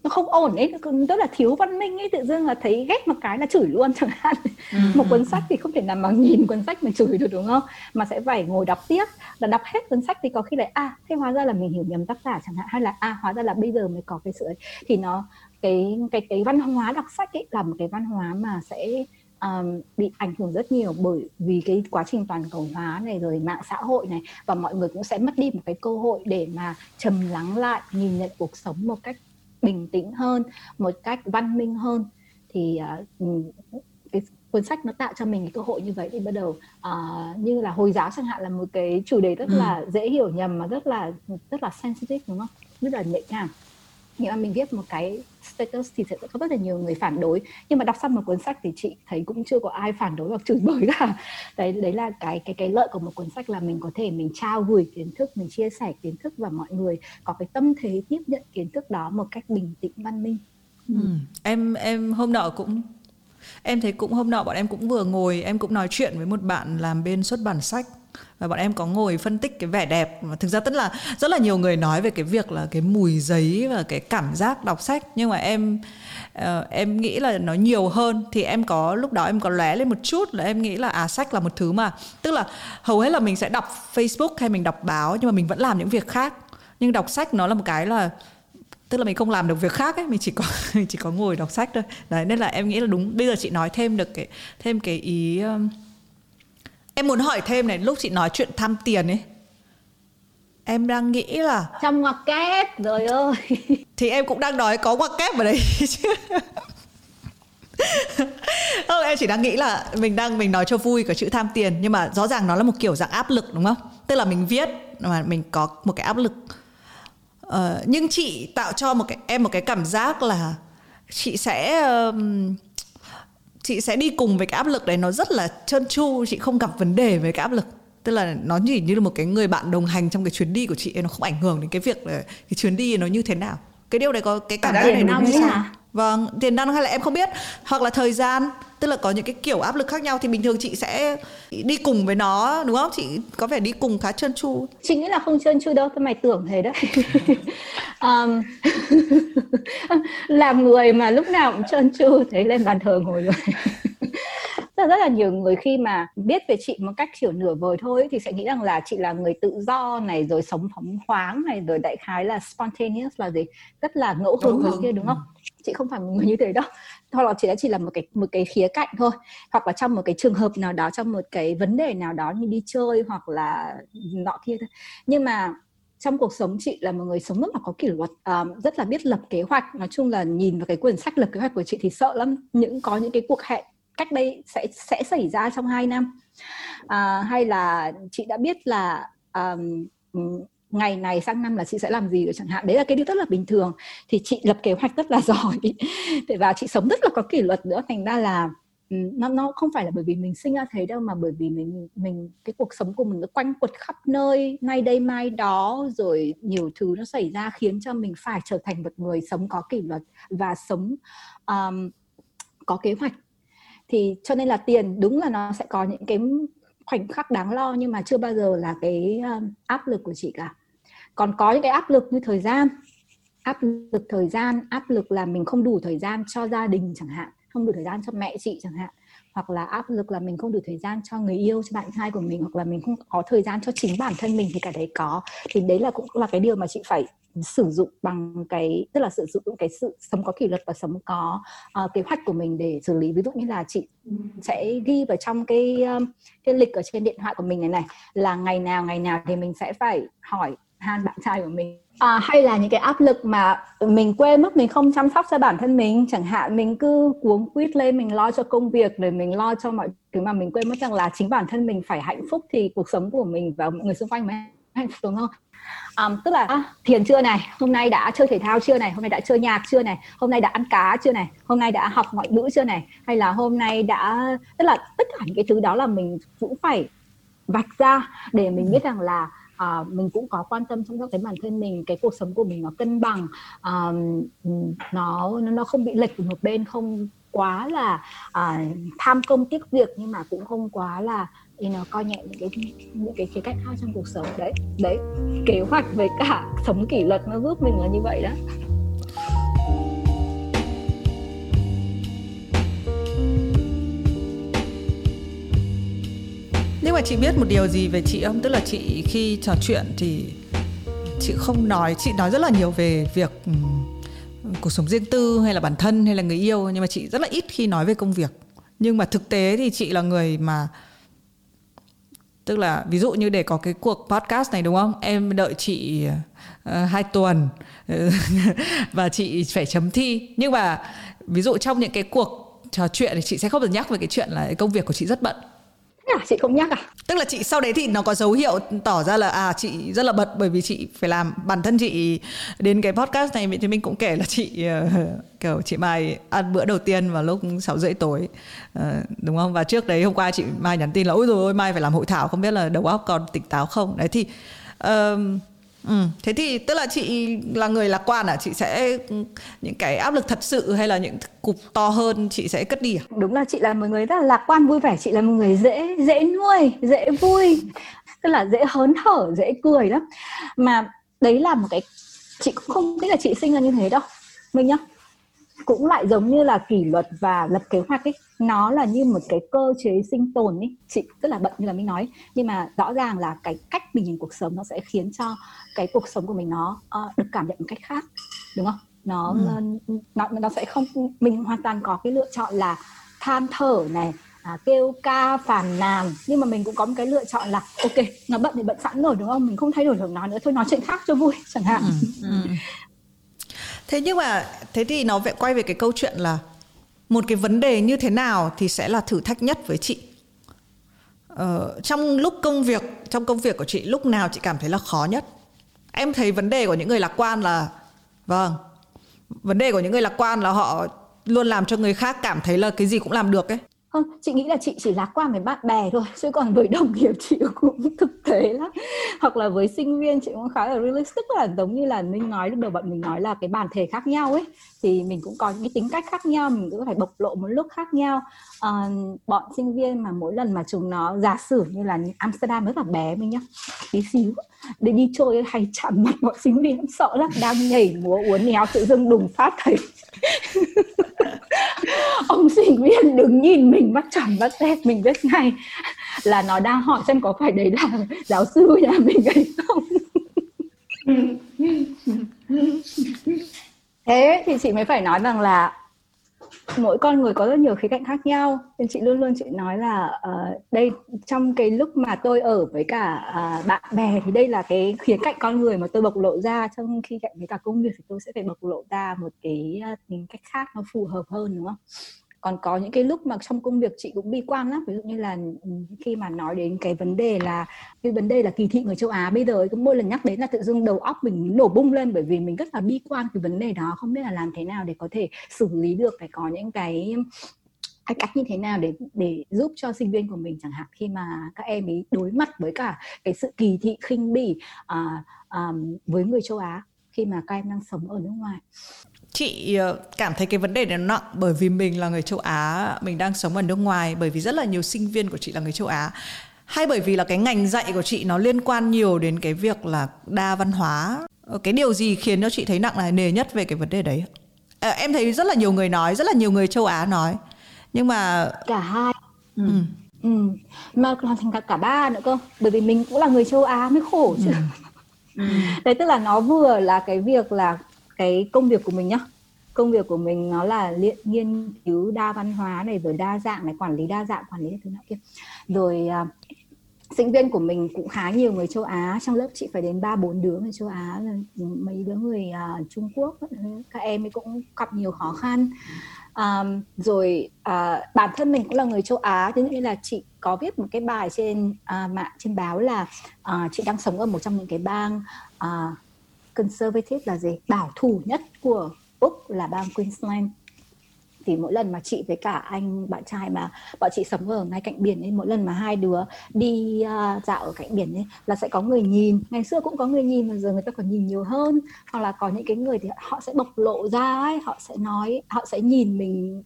Speaker 1: nó không ổn ấy rất là thiếu văn minh ấy tự dưng là thấy ghét một cái là chửi luôn *laughs* chẳng hạn. Ừ. một cuốn sách thì không thể nào mà nhìn cuốn sách mà chửi được đúng không? Mà sẽ phải ngồi đọc tiếp là đọc hết cuốn sách thì có khi lại à thế hóa ra là mình hiểu nhầm tác giả chẳng hạn. Hay là à hóa ra là bây giờ mới có cái sự ấy. Thì nó cái cái cái văn hóa đọc sách ấy là một cái văn hóa mà sẽ um, bị ảnh hưởng rất nhiều bởi vì cái quá trình toàn cầu hóa này rồi mạng xã hội này và mọi người cũng sẽ mất đi một cái cơ hội để mà trầm lắng lại nhìn nhận cuộc sống một cách bình tĩnh hơn một cách văn minh hơn. Thì uh, cái cuốn sách nó tạo cho mình cái cơ hội như vậy thì bắt đầu uh, như là hồi giáo chẳng hạn là một cái chủ đề rất ừ. là dễ hiểu nhầm mà rất là rất là sensitive đúng không? Rất là nhạy cảm nhưng mà mình viết một cái status thì sẽ có rất là nhiều người phản đối nhưng mà đọc xong một cuốn sách thì chị thấy cũng chưa có ai phản đối hoặc chửi bới cả *laughs* đấy đấy là cái cái cái lợi của một cuốn sách là mình có thể mình trao gửi kiến thức, mình chia sẻ kiến thức và mọi người có cái tâm thế tiếp nhận kiến thức đó một cách bình tĩnh, văn minh
Speaker 2: ừ. Ừ. em em hôm nọ cũng em thấy cũng hôm nọ bọn em cũng vừa ngồi em cũng nói chuyện với một bạn làm bên xuất bản sách. Và bọn em có ngồi phân tích cái vẻ đẹp. Mà thực ra tức là rất là nhiều người nói về cái việc là cái mùi giấy và cái cảm giác đọc sách. Nhưng mà em uh, em nghĩ là nó nhiều hơn. Thì em có lúc đó em có lóe lên một chút là em nghĩ là à sách là một thứ mà tức là hầu hết là mình sẽ đọc Facebook hay mình đọc báo nhưng mà mình vẫn làm những việc khác. Nhưng đọc sách nó là một cái là tức là mình không làm được việc khác ấy mình chỉ có *laughs* mình chỉ có ngồi đọc sách thôi. Đấy nên là em nghĩ là đúng. Bây giờ chị nói thêm được cái thêm cái ý um, em muốn hỏi thêm này lúc chị nói chuyện tham tiền ấy em đang nghĩ là
Speaker 1: trong ngoặc kép rồi ơi. *laughs*
Speaker 2: Thì em cũng đang nói có ngoặc kép ở đây *laughs* chứ. Không em chỉ đang nghĩ là mình đang mình nói cho vui cái chữ tham tiền nhưng mà rõ ràng nó là một kiểu dạng áp lực đúng không? Tức là mình viết mà mình có một cái áp lực uh, nhưng chị tạo cho một cái em một cái cảm giác là chị sẽ uh, chị sẽ đi cùng với cái áp lực đấy nó rất là trơn tru chị không gặp vấn đề với cái áp lực. Tức là nó chỉ như là một cái người bạn đồng hành trong cái chuyến đi của chị nó không ảnh hưởng đến cái việc là cái chuyến đi nó như thế nào cái điều đấy có cái cảm giác này đúng hay sao? vâng tiền năng hay là em không biết. Hoặc là thời gian tức là có những cái kiểu áp lực khác nhau thì bình thường chị sẽ đi cùng với nó đúng không? Chị có vẻ đi cùng khá trơn tru.
Speaker 1: Chị nghĩ là không trơn tru đâu tôi mày tưởng thế đấy. *laughs* Um, *laughs* làm người mà lúc nào cũng trơn tru thấy lên bàn thờ ngồi rồi rất là, rất là nhiều người khi mà biết về chị một cách kiểu nửa vời thôi thì sẽ nghĩ rằng là chị là người tự do này rồi sống phóng khoáng này rồi đại khái là spontaneous là gì? Rất là ngẫu hứng người kia đúng không? Chị không phải một người như thế đâu. Hoặc là chỉ là chỉ là một cái một cái khía cạnh thôi. Hoặc là trong một cái trường hợp nào đó trong một cái vấn đề nào đó như đi chơi hoặc là nọ kia thôi. Nhưng mà trong cuộc sống chị là một người sống rất là có kỷ luật um, rất là biết lập kế hoạch. Nói chung là nhìn vào cái quyển sách lập kế hoạch của chị thì sợ lắm. Những có những cái cuộc hẹn cách đây sẽ sẽ xảy ra trong 2 năm. À, hay là chị đã biết là um, ngày này sang năm là chị sẽ làm gì rồi chẳng hạn. Đấy là cái điều rất là bình thường. Thì chị lập kế hoạch rất là *laughs* giỏi. Và chị sống rất là có kỷ luật nữa. Thành ra là nó nó không phải là bởi vì mình sinh ra thế đâu mà bởi vì mình mình cái cuộc sống của mình nó quanh quật khắp nơi nay đây mai đó rồi nhiều thứ nó xảy ra khiến cho mình phải trở thành một người sống có kỷ luật và sống um, có kế hoạch thì cho nên là tiền, đúng là nó sẽ có những cái khoảnh khắc đáng lo nhưng mà chưa bao giờ là cái um, áp lực của chị cả. Còn có những cái áp lực như thời gian. Áp lực thời gian, áp lực là mình không đủ thời gian cho gia đình chẳng hạn, không đủ thời gian cho mẹ chị chẳng hạn hoặc là áp lực là mình không đủ thời gian cho người yêu cho bạn trai của mình hoặc là mình không có thời gian cho chính bản thân mình thì cả đấy có. Thì đấy là cũng là cái điều mà chị phải sử dụng bằng cái tức là sử dụng cái sự sống có kỷ luật và sống có uh, kế hoạch của mình để xử lý. Ví dụ như là chị sẽ ghi vào trong cái um, cái lịch ở trên điện thoại của mình này này là ngày nào ngày nào thì mình sẽ phải hỏi han bạn trai của mình. À, hay là những cái áp lực mà mình quên mất mình không chăm sóc cho bản thân mình chẳng hạn mình cứ cuống quýt lên mình lo cho công việc rồi mình lo cho mọi thứ mà mình quên mất rằng là chính bản thân mình phải hạnh phúc thì cuộc sống của mình và mọi người xung quanh mới hạnh phúc đúng không? Um, tức là à, thiền chưa này hôm nay đã chơi thể thao chưa này hôm nay đã chơi nhạc chưa này hôm nay đã ăn cá chưa này hôm nay đã học ngoại ngữ chưa này hay là hôm nay đã tức là tất cả những cái thứ đó là mình cũng phải vạch ra để mình biết rằng là à, mình cũng có quan tâm trong cái bản thân mình cái cuộc sống của mình nó cân bằng à, ừ, nó nó không bị lệch một bên không quá là à, tham công tiếc việc nhưng mà cũng không quá là thì nó coi nhẹ những cái những cái khía cạnh khác trong cuộc sống. Đấy đấy kế hoạch với cả *laughs* sống kỷ luật nó giúp mình là như vậy đó.
Speaker 2: Mà chị biết một điều gì về chị không? Tức là chị khi trò chuyện thì chị không nói chị nói rất là nhiều về việc cuộc sống riêng tư hay là bản thân hay là người yêu nhưng mà chị rất là ít khi nói về công việc. Nhưng mà thực tế thì chị là người mà tức là ví dụ như để có cái cuộc podcast này đúng không? Em đợi chị uh, hai tuần ừ, *laughs* và chị phải chấm thi. Nhưng mà ví dụ trong những cái cuộc trò chuyện thì chị sẽ không được nhắc về cái chuyện là công việc của chị rất bận
Speaker 1: à, chị không nhắc à?
Speaker 2: Tức là chị sau đấy thì nó có dấu hiệu tỏ ra là à chị rất là bận bởi vì chị phải làm bản thân chị đến cái podcast này thì mình cũng kể là chị uh, kiểu chị Mai ăn bữa đầu tiên vào lúc 6 rưỡi tối uh, đúng không? Và trước đấy hôm qua chị Mai nhắn tin là ôi rồi Mai phải làm hội thảo không biết là đầu óc còn tỉnh táo không? Đấy thì uh, Ừ, thế thì tức là chị là người lạc quan à chị sẽ ừ, những cái áp lực thật sự hay là những cục to hơn chị sẽ cất đi à?
Speaker 1: Đúng là chị là một người rất là lạc quan vui vẻ, chị là một người dễ dễ nuôi, dễ vui, tức là dễ hớn hở, dễ cười lắm. Mà đấy là một cái chị cũng không nghĩ là chị sinh ra như thế đâu. Mình nhá cũng lại giống như là kỷ luật và lập kế hoạch ấy. Nó là như một cái cơ chế sinh tồn ấy. Chị rất là bận như là mình nói. Nhưng mà rõ ràng là cái cách mình nhìn cuộc sống nó sẽ khiến cho cái cuộc sống của mình nó uh, được cảm nhận một cách khác đúng không? Nó ừ. nó nó sẽ không mình hoàn toàn có cái lựa chọn là than thở này à, kêu ca phàn nàn. Nhưng mà mình cũng có một cái lựa chọn là ok nó bận thì bận sẵn rồi đúng không? Mình không thay đổi được nó nữa thôi nói chuyện khác cho vui chẳng hạn. Ừ, ừ *laughs*
Speaker 2: thế nhưng mà thế thì nó vậy quay về cái câu chuyện là một cái vấn đề như thế nào thì sẽ là thử thách nhất với chị. Ờ, trong lúc công việc trong công việc của chị lúc nào chị cảm thấy là khó nhất? Em thấy vấn đề của những người lạc quan là vâng vấn đề của những người lạc quan là họ luôn làm cho người khác cảm thấy là cái gì cũng làm được ấy
Speaker 1: không chị nghĩ là chị chỉ lạc quan với bạn bè thôi chứ còn với đồng nghiệp chị cũng *laughs* thực tế lắm. Hoặc là với sinh viên chị cũng khá là realistic là giống như là mình nói lúc đầu bọn mình nói là cái bản thể khác nhau ấy thì mình cũng có những cái tính cách khác nhau mình cũng phải bộc lộ một lúc khác nhau. À, bọn sinh viên mà mỗi lần mà chúng nó giả sử như là Amsterdam rất là bé mình nhá tí xíu để đi chơi hay chạm mặt bọn sinh viên sợ lắm đang nhảy múa uốn éo tự dưng đùng phát thấy *laughs* ông sinh viên đứng nhìn mình mắt tròn bắt tét mình biết ngay là nó đang hỏi xem có phải đấy là giáo sư nhà mình hay không. *laughs* Thế thì chị mới phải nói rằng là mỗi con người có rất nhiều khía cạnh khác nhau. Nên chị luôn luôn chị nói là uh, đây trong cái lúc mà tôi ở với cả uh, bạn bè thì đây là cái khía cạnh con người mà tôi bộc lộ ra. Trong khi cạnh với cả công việc thì tôi sẽ phải bộc lộ ra một cái uh, tính cách khác nó phù hợp hơn đúng không? Còn có những cái lúc mà trong công việc chị cũng bi quan lắm ví dụ như là ừ, khi mà nói đến cái vấn đề là cái vấn đề là kỳ thị người châu Á bây giờ cứ mỗi lần nhắc đến là tự dưng đầu óc mình nổ bung lên bởi vì mình rất là bi quan cái vấn đề đó không biết là làm thế nào để có thể xử lý được phải có những cái hay cách như thế nào để để giúp cho sinh viên của mình chẳng hạn khi mà các em ấy đối mặt với cả cái sự kỳ thị khinh bỉ uh, um, với người châu Á khi mà các em đang sống ở nước ngoài
Speaker 2: chị ờ, cảm thấy cái vấn đề này nó nặng bởi vì mình là người châu Á mình đang sống ở nước ngoài bởi vì rất là nhiều sinh viên của chị là người châu Á hay bởi vì là cái ngành dạy của chị nó liên quan nhiều đến cái việc là đa văn hóa ờ, cái điều gì khiến cho chị thấy nặng này nề nhất về cái vấn đề đấy à, em thấy rất là nhiều người nói rất là nhiều người châu Á nói nhưng mà
Speaker 1: cả hai ừ. Ừ. Ừ. mà còn thành cả cả ba nữa cơ bởi vì mình cũng là người châu Á mới khổ chứ ừ. *laughs* đấy tức là nó vừa là cái việc là cái công việc của mình nhá. Công việc của mình nó là liên, nghiên cứu đa văn hóa này rồi đa dạng này quản lý đa dạng quản lý thứ nào kia. Rồi uh, sinh viên của mình cũng khá nhiều người châu Á. Trong lớp chị phải đến ba bốn đứa người châu Á mấy đứa người uh, Trung Quốc các em ấy cũng gặp nhiều khó khăn. Um, rồi uh, bản thân mình cũng là người châu Á thế nên là chị có viết một cái bài trên uh, mạng trên báo là uh, chị đang sống ở một trong những cái bang uh, conservative là gì? Bảo thủ nhất của úc là bang queensland. Thì mỗi lần mà chị với cả anh bạn trai mà bọn chị sống ở ngay cạnh biển ấy mỗi lần mà hai đứa đi uh, dạo ở cạnh biển ấy là sẽ có người nhìn. Ngày xưa cũng có người nhìn mà giờ người ta còn nhìn nhiều hơn. Hoặc là có những cái người thì họ sẽ bộc lộ ra ấy họ sẽ nói họ sẽ nhìn mình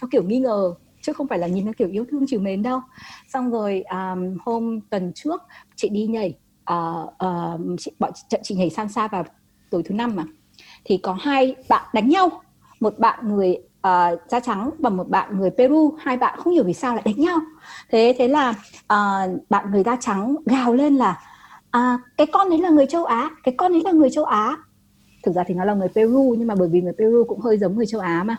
Speaker 1: theo kiểu nghi ngờ chứ không phải là nhìn theo kiểu yêu thương chiều mến đâu. Xong rồi um, hôm tuần trước chị đi nhảy uh, uh, chị, bọn trận chị nhảy xa vào tối thứ năm mà. Thì có hai bạn đánh nhau. Một bạn người uh, da trắng và một bạn người Peru. Hai bạn không hiểu vì sao lại đánh nhau. Thế thế là uh, bạn người da trắng gào lên là à, cái con đấy là người châu Á cái con đấy là người châu Á. Thực ra thì nó là người Peru nhưng mà bởi vì người Peru cũng hơi giống người châu Á mà.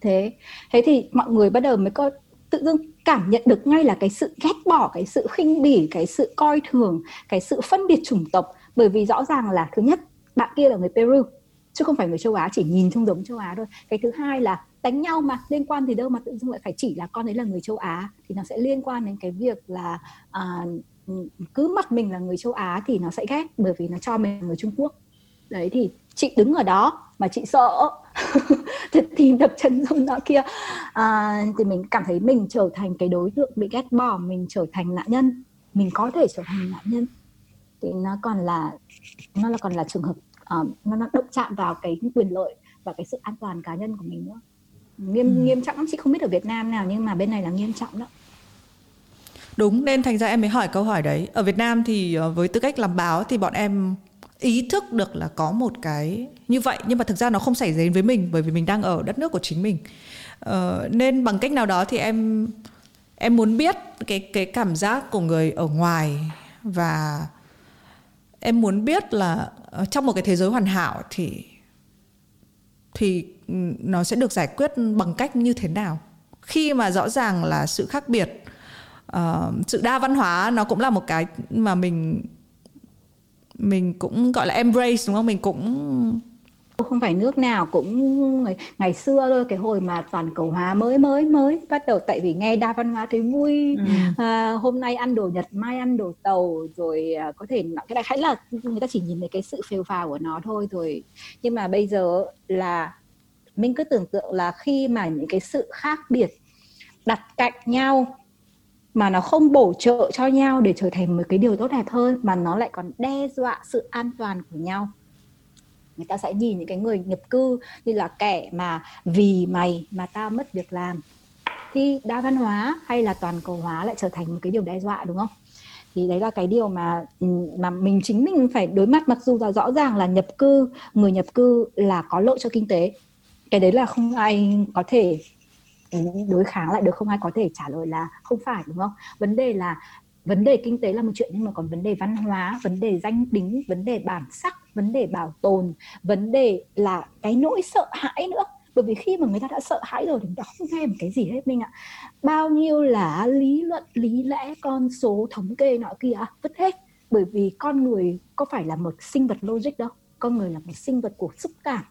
Speaker 1: Thế thế thì mọi người bắt đầu mới có tự dưng cảm nhận được ngay là cái sự ghét bỏ cái sự khinh bỉ cái sự coi thường cái sự phân biệt chủng tộc. Bởi vì rõ ràng là thứ nhất bạn kia là người Peru chứ không phải người châu Á chỉ nhìn trông giống châu Á thôi. Cái thứ hai là đánh nhau mà liên quan thì đâu mà tự dưng lại phải chỉ là con ấy là người châu Á thì nó sẽ liên quan đến cái việc là uh, cứ mặt mình là người châu Á thì nó sẽ ghét bởi vì nó cho mình là người Trung Quốc. Đấy thì chị đứng ở đó mà chị sợ. *laughs* Thật tìm đập chân run đó kia. À, thì mình cảm thấy mình trở thành cái đối tượng bị ghét bỏ mình trở thành nạn nhân. Mình có thể trở thành nạn nhân. Thì nó còn là nó là còn là trường hợp uh, nó, nó động chạm vào cái quyền lợi và cái sự an toàn cá nhân của mình nữa. Nghiêm ừ. nghiêm trọng lắm. Chị không biết ở Việt Nam nào nhưng mà bên này là nghiêm trọng đó.
Speaker 2: Đúng nên thành ra em mới hỏi câu hỏi đấy. Ở Việt Nam thì ờ, với tư cách làm báo thì bọn em ý thức được là có một cái như vậy nhưng mà thực ra nó không xảy đến với mình bởi vì mình đang ở đất nước của chính mình. Ờ, nên bằng cách nào đó thì em em muốn biết cái cái cảm giác của người ở ngoài và em muốn biết là ờ, trong một cái thế giới hoàn hảo thì thì ừ, nó sẽ được giải quyết bằng cách như thế nào? Khi mà rõ ràng là sự khác biệt uh, sự đa văn hóa nó cũng là một cái mà mình mình cũng gọi là embrace đúng không? Mình cũng
Speaker 1: không phải nước nào cũng ngày, ngày xưa thôi cái hồi mà toàn cầu hóa mới mới mới bắt đầu. Tại vì nghe đa văn hóa thấy vui. Ừ. à, hôm nay ăn đồ nhật mai ăn đồ tàu rồi à, có thể cái đại khái là người ta chỉ nhìn thấy cái sự phêu phào của nó thôi rồi. Nhưng mà bây giờ là mình cứ tưởng tượng là khi mà những cái sự khác biệt đặt cạnh nhau mà nó không bổ trợ cho nhau để trở thành một cái điều tốt đẹp hơn, mà nó lại còn đe dọa sự an toàn của nhau. Người ta sẽ nhìn những cái người nhập cư như là kẻ mà vì mày mà tao mất việc làm. Thì đa văn hóa hay là toàn cầu hóa lại trở thành một cái điều đe dọa, đúng không? Thì đấy là cái điều mà ừ, mà mình chính mình phải đối mặt, mặc dù là rõ ràng là nhập cư, người nhập cư là có lợi cho kinh tế. Cái đấy là không ai có thể đối kháng lại được không? Ai có thể trả lời là không phải đúng không? Vấn đề là vấn đề kinh tế là một chuyện nhưng mà còn vấn đề văn hóa vấn đề danh tính vấn đề bản sắc vấn đề bảo tồn vấn đề là cái nỗi sợ hãi nữa. Bởi vì khi mà người ta đã sợ hãi rồi thì người ta không nghe một cái gì hết mình ạ. Bao nhiêu là lý luận lý lẽ con số thống kê nọ kia vứt hết. Bởi vì con người có phải là một sinh vật logic đâu. Con người là một sinh vật của xúc cảm.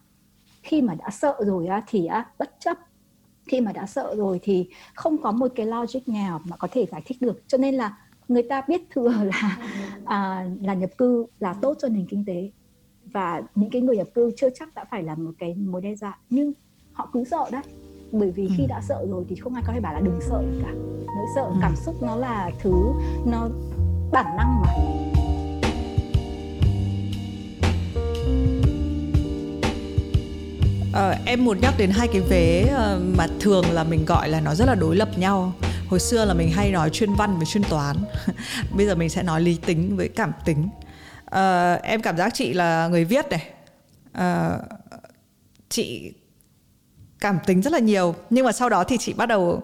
Speaker 1: Khi mà đã sợ rồi thì á, bất chấp khi mà đã sợ rồi thì không có một cái logic nào mà có thể giải thích được. Cho nên là người ta biết thừa *laughs* là à, là nhập cư là tốt cho nền kinh tế. Và những cái người nhập cư chưa chắc đã phải là một cái mối đe dọa. Nhưng họ cứ sợ đấy. Bởi vì khi ừ. đã sợ rồi thì không ai có thể bảo là đừng sợ cả. Nỗi sợ ừ. cảm xúc nó là thứ nó bản năng mà
Speaker 2: À, em muốn nhắc đến hai cái vế ờ, mà thường là mình gọi là nó rất là đối lập nhau. Hồi xưa là mình hay nói chuyên văn với chuyên toán. *laughs* Bây giờ mình sẽ nói lý tính với cảm tính. À, em cảm giác chị là người viết này. À, chị cảm tính rất là nhiều. Nhưng mà sau đó thì chị bắt đầu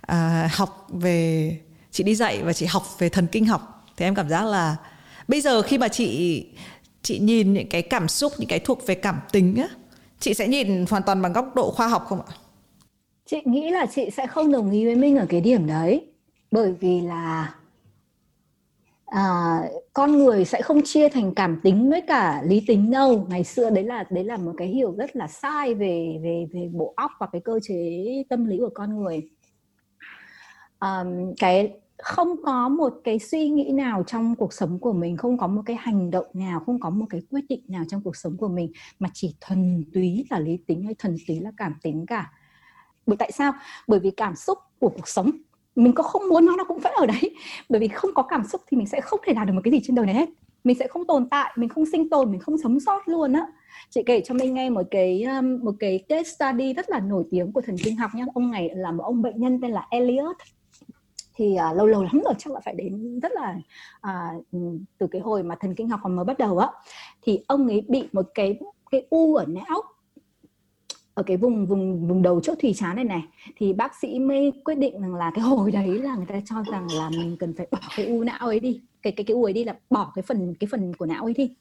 Speaker 2: à, học về chị đi dạy và chị học về thần kinh học. Thì em cảm giác là bây giờ khi mà chị chị nhìn những cái cảm xúc những cái thuộc về cảm tính á chị sẽ nhìn hoàn toàn bằng góc độ khoa học không ạ?
Speaker 1: Chị nghĩ là chị sẽ không đồng ý với minh ở cái điểm đấy. Bởi vì là à, con người sẽ không chia thành cảm tính với cả lý tính đâu. Ngày xưa đấy là đấy là một cái hiểu rất là sai về về về bộ óc và cái cơ chế tâm lý của con người. À, cái không có một cái suy nghĩ nào trong cuộc sống của mình, không có một cái hành động nào, không có một cái quyết định nào trong cuộc sống của mình mà chỉ thuần túy là lý tính hay thuần túy là cảm tính cả. Bởi tại sao? Bởi vì cảm xúc của cuộc sống, mình có không muốn nó nó cũng vẫn ở đấy. Bởi vì không có cảm xúc thì mình sẽ không thể làm được một cái gì trên đời này hết. Mình sẽ không tồn tại, mình không sinh tồn, mình không sống sót luôn á. Chị kể cho mình nghe một cái um, một cái case study rất là nổi tiếng của thần kinh học nhá. Ông này là một ông bệnh nhân tên là Elliot thì uh, lâu lâu lắm rồi chắc là phải đến rất là uh, từ cái hồi mà thần kinh học còn mới bắt đầu á. Thì ông ấy bị một cái cái u ở não ở cái vùng vùng vùng đầu chỗ thùy chán này này. Thì bác sĩ mới quyết định rằng là cái hồi đấy là người ta cho rằng là mình cần phải bỏ cái u não ấy đi cái cái cái u ấy đi là bỏ cái phần cái phần của não ấy đi.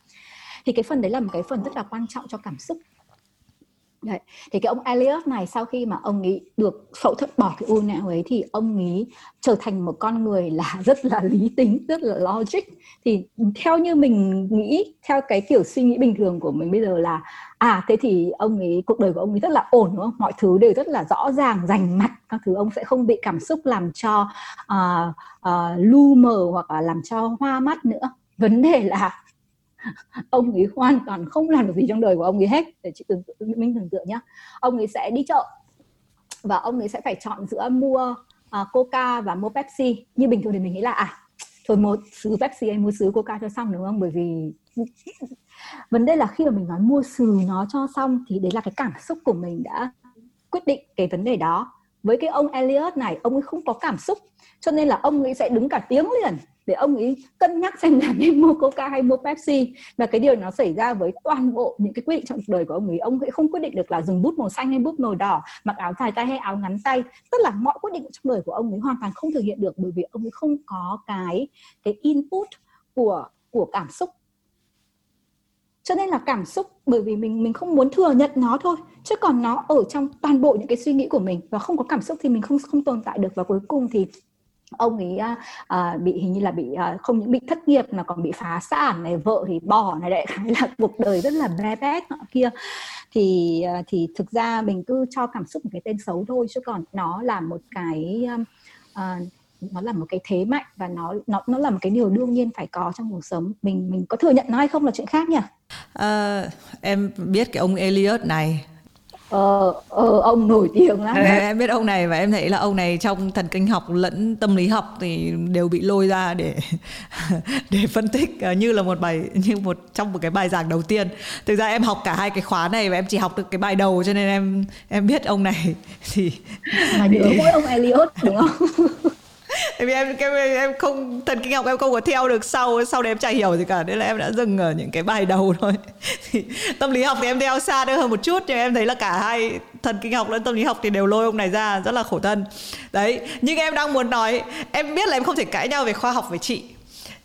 Speaker 1: Thì cái phần đấy là một cái phần rất là quan trọng cho cảm xúc. Đấy. Thì cái ông Elliot này sau khi mà ông ấy được phẫu thuật bỏ cái u não ấy thì ông ấy trở thành một con người là *laughs* rất là lý tính, rất là logic. Thì theo như mình nghĩ, theo cái kiểu suy nghĩ bình thường của mình bây giờ là à thế thì ông ấy cuộc đời của ông ấy rất là ổn đúng không? Mọi thứ đều rất là rõ ràng, rành mạch, các thứ ông sẽ không bị cảm xúc làm cho uh, uh, lu mờ hoặc là làm cho hoa mắt nữa. Vấn đề là ông ấy hoàn toàn không làm được gì trong đời của ông ấy hết. Để chị tưởng tượng mình tưởng tượng nhá. Ông ấy sẽ đi chợ và ông ấy sẽ phải chọn giữa mua uh, coca và mua pepsi. Như bình thường thì mình nghĩ là à thôi mua sứ pepsi hay mua sứ coca cho xong đúng không? Bởi vì *laughs* vấn đề là khi mà mình nói mua sứ nó cho xong thì đấy là cái cảm xúc của mình đã quyết định cái vấn đề đó. Với cái ông Elliot này ông ấy không có cảm xúc. Cho nên là ông ấy sẽ đứng cả tiếng liền để ông ấy cân nhắc xem là *laughs* nên mua coca hay mua pepsi. Và cái điều nó xảy ra với toàn bộ những cái quyết định trong cuộc đời của ông ấy ông ấy không quyết định được là dùng bút màu xanh hay bút màu đỏ, mặc áo dài tay hay áo ngắn tay. Tức là mọi quyết định trong đời của ông ấy hoàn toàn không thực hiện được bởi vì ông ấy không có cái cái input của của cảm xúc. Cho nên là cảm xúc, bởi vì mình mình không muốn thừa nhận nó thôi, chứ còn nó ở trong toàn bộ những cái suy nghĩ của mình và không có cảm xúc thì mình không không tồn tại được. Và cuối cùng thì ông ấy à, à, bị hình như là bị à, không những bị thất nghiệp mà còn bị phá sản này vợ thì bỏ này đại khái là *laughs* cuộc đời rất là bé bé kia. Thì à, thì thực ra mình cứ cho cảm xúc một cái tên xấu thôi chứ còn nó là một cái à, à, nó là một cái thế mạnh và nó nó nó là một cái điều đương nhiên phải có trong cuộc sống. Mình mình có thừa nhận nó hay không là chuyện khác nhỉ?
Speaker 2: À, em biết cái ông Elliot này.
Speaker 1: Ờ, ờ, ông nổi tiếng lắm.
Speaker 2: Đấy. em biết ông này và em thấy là ông này trong thần kinh học lẫn tâm lý học thì đều bị lôi ra để *laughs* để phân tích uh, như là một bài như một trong một cái bài giảng đầu tiên. Thực ra em học cả hai cái khóa này và em chỉ học được cái bài đầu cho nên em em biết ông này. *laughs* Thì
Speaker 1: mà nhớ mỗi ông Elliot đúng không *laughs* *laughs*
Speaker 2: Tại vì em, em em không thần kinh học em không có theo được sau sau đấy em chả hiểu gì cả. Nên là em đã dừng ở những cái bài đầu thôi. *laughs* Thì tâm lý học thì em theo xa hơn một chút nhưng em thấy là cả hai thần kinh học lẫn tâm lý học thì đều lôi ông này ra rất là khổ thân. Đấy nhưng em đang muốn nói em biết là em không thể cãi nhau về khoa học với chị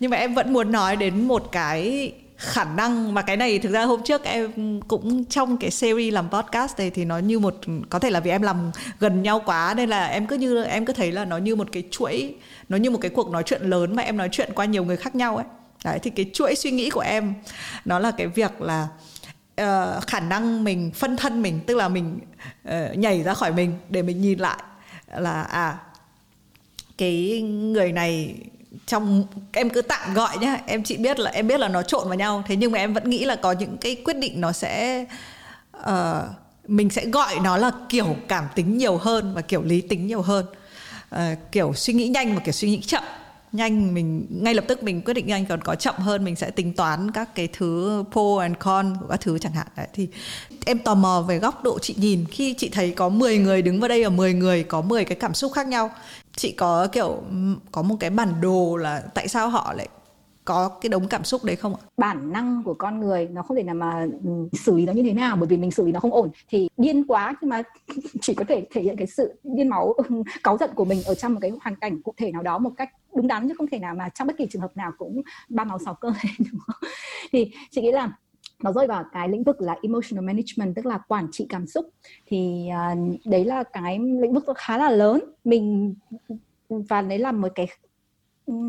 Speaker 2: nhưng mà em vẫn muốn nói đến một cái khả năng. Mà cái này thực ra hôm trước em cũng trong cái series làm podcast này thì nó như một có thể là vì em làm gần nhau quá nên là em cứ như em cứ thấy là nó như một cái chuỗi nó như một cái cuộc nói chuyện lớn mà em nói chuyện qua nhiều người khác nhau ấy. Đấy thì cái chuỗi suy nghĩ của em nó là cái việc là uh, khả năng mình phân thân mình tức là mình uh, nhảy ra khỏi mình để mình nhìn lại là à cái người này trong em cứ tạm gọi nhá. Em chị biết là em biết là nó trộn vào nhau. Thế nhưng mà em vẫn nghĩ là có những cái quyết định nó sẽ uh, mình sẽ gọi nó là kiểu cảm tính nhiều hơn và kiểu lý tính nhiều hơn. Uh, kiểu suy nghĩ nhanh và kiểu suy nghĩ chậm. Nhanh mình ngay lập tức mình quyết định nhanh còn có chậm hơn mình sẽ tính toán các cái thứ pro and con của các thứ chẳng hạn. Đấy thì em tò mò về góc độ chị nhìn. Khi chị thấy có 10 người đứng vào đây ở 10 người có 10 cái cảm xúc khác nhau chị có, kiểu có một cái bản đồ là tại sao họ lại có cái đống cảm xúc đấy không ạ?
Speaker 1: Bản năng của con người nó không thể nào mà ừ, xử lý nó như thế nào, bởi vì mình xử lý nó không ổn thì điên quá, nhưng mà *laughs* chỉ có thể thể hiện cái sự điên máu, *laughs* cáu giận của mình ở trong một cái hoàn cảnh cụ thể nào đó một cách đúng đắn, chứ không thể nào mà trong bất kỳ trường hợp nào cũng ba máu sáu cơ *laughs* thì chị nghĩ là nó rơi vào cái lĩnh vực là emotional management tức là quản trị cảm xúc thì uh, đấy là cái lĩnh vực khá là lớn. Mình và đấy là một cái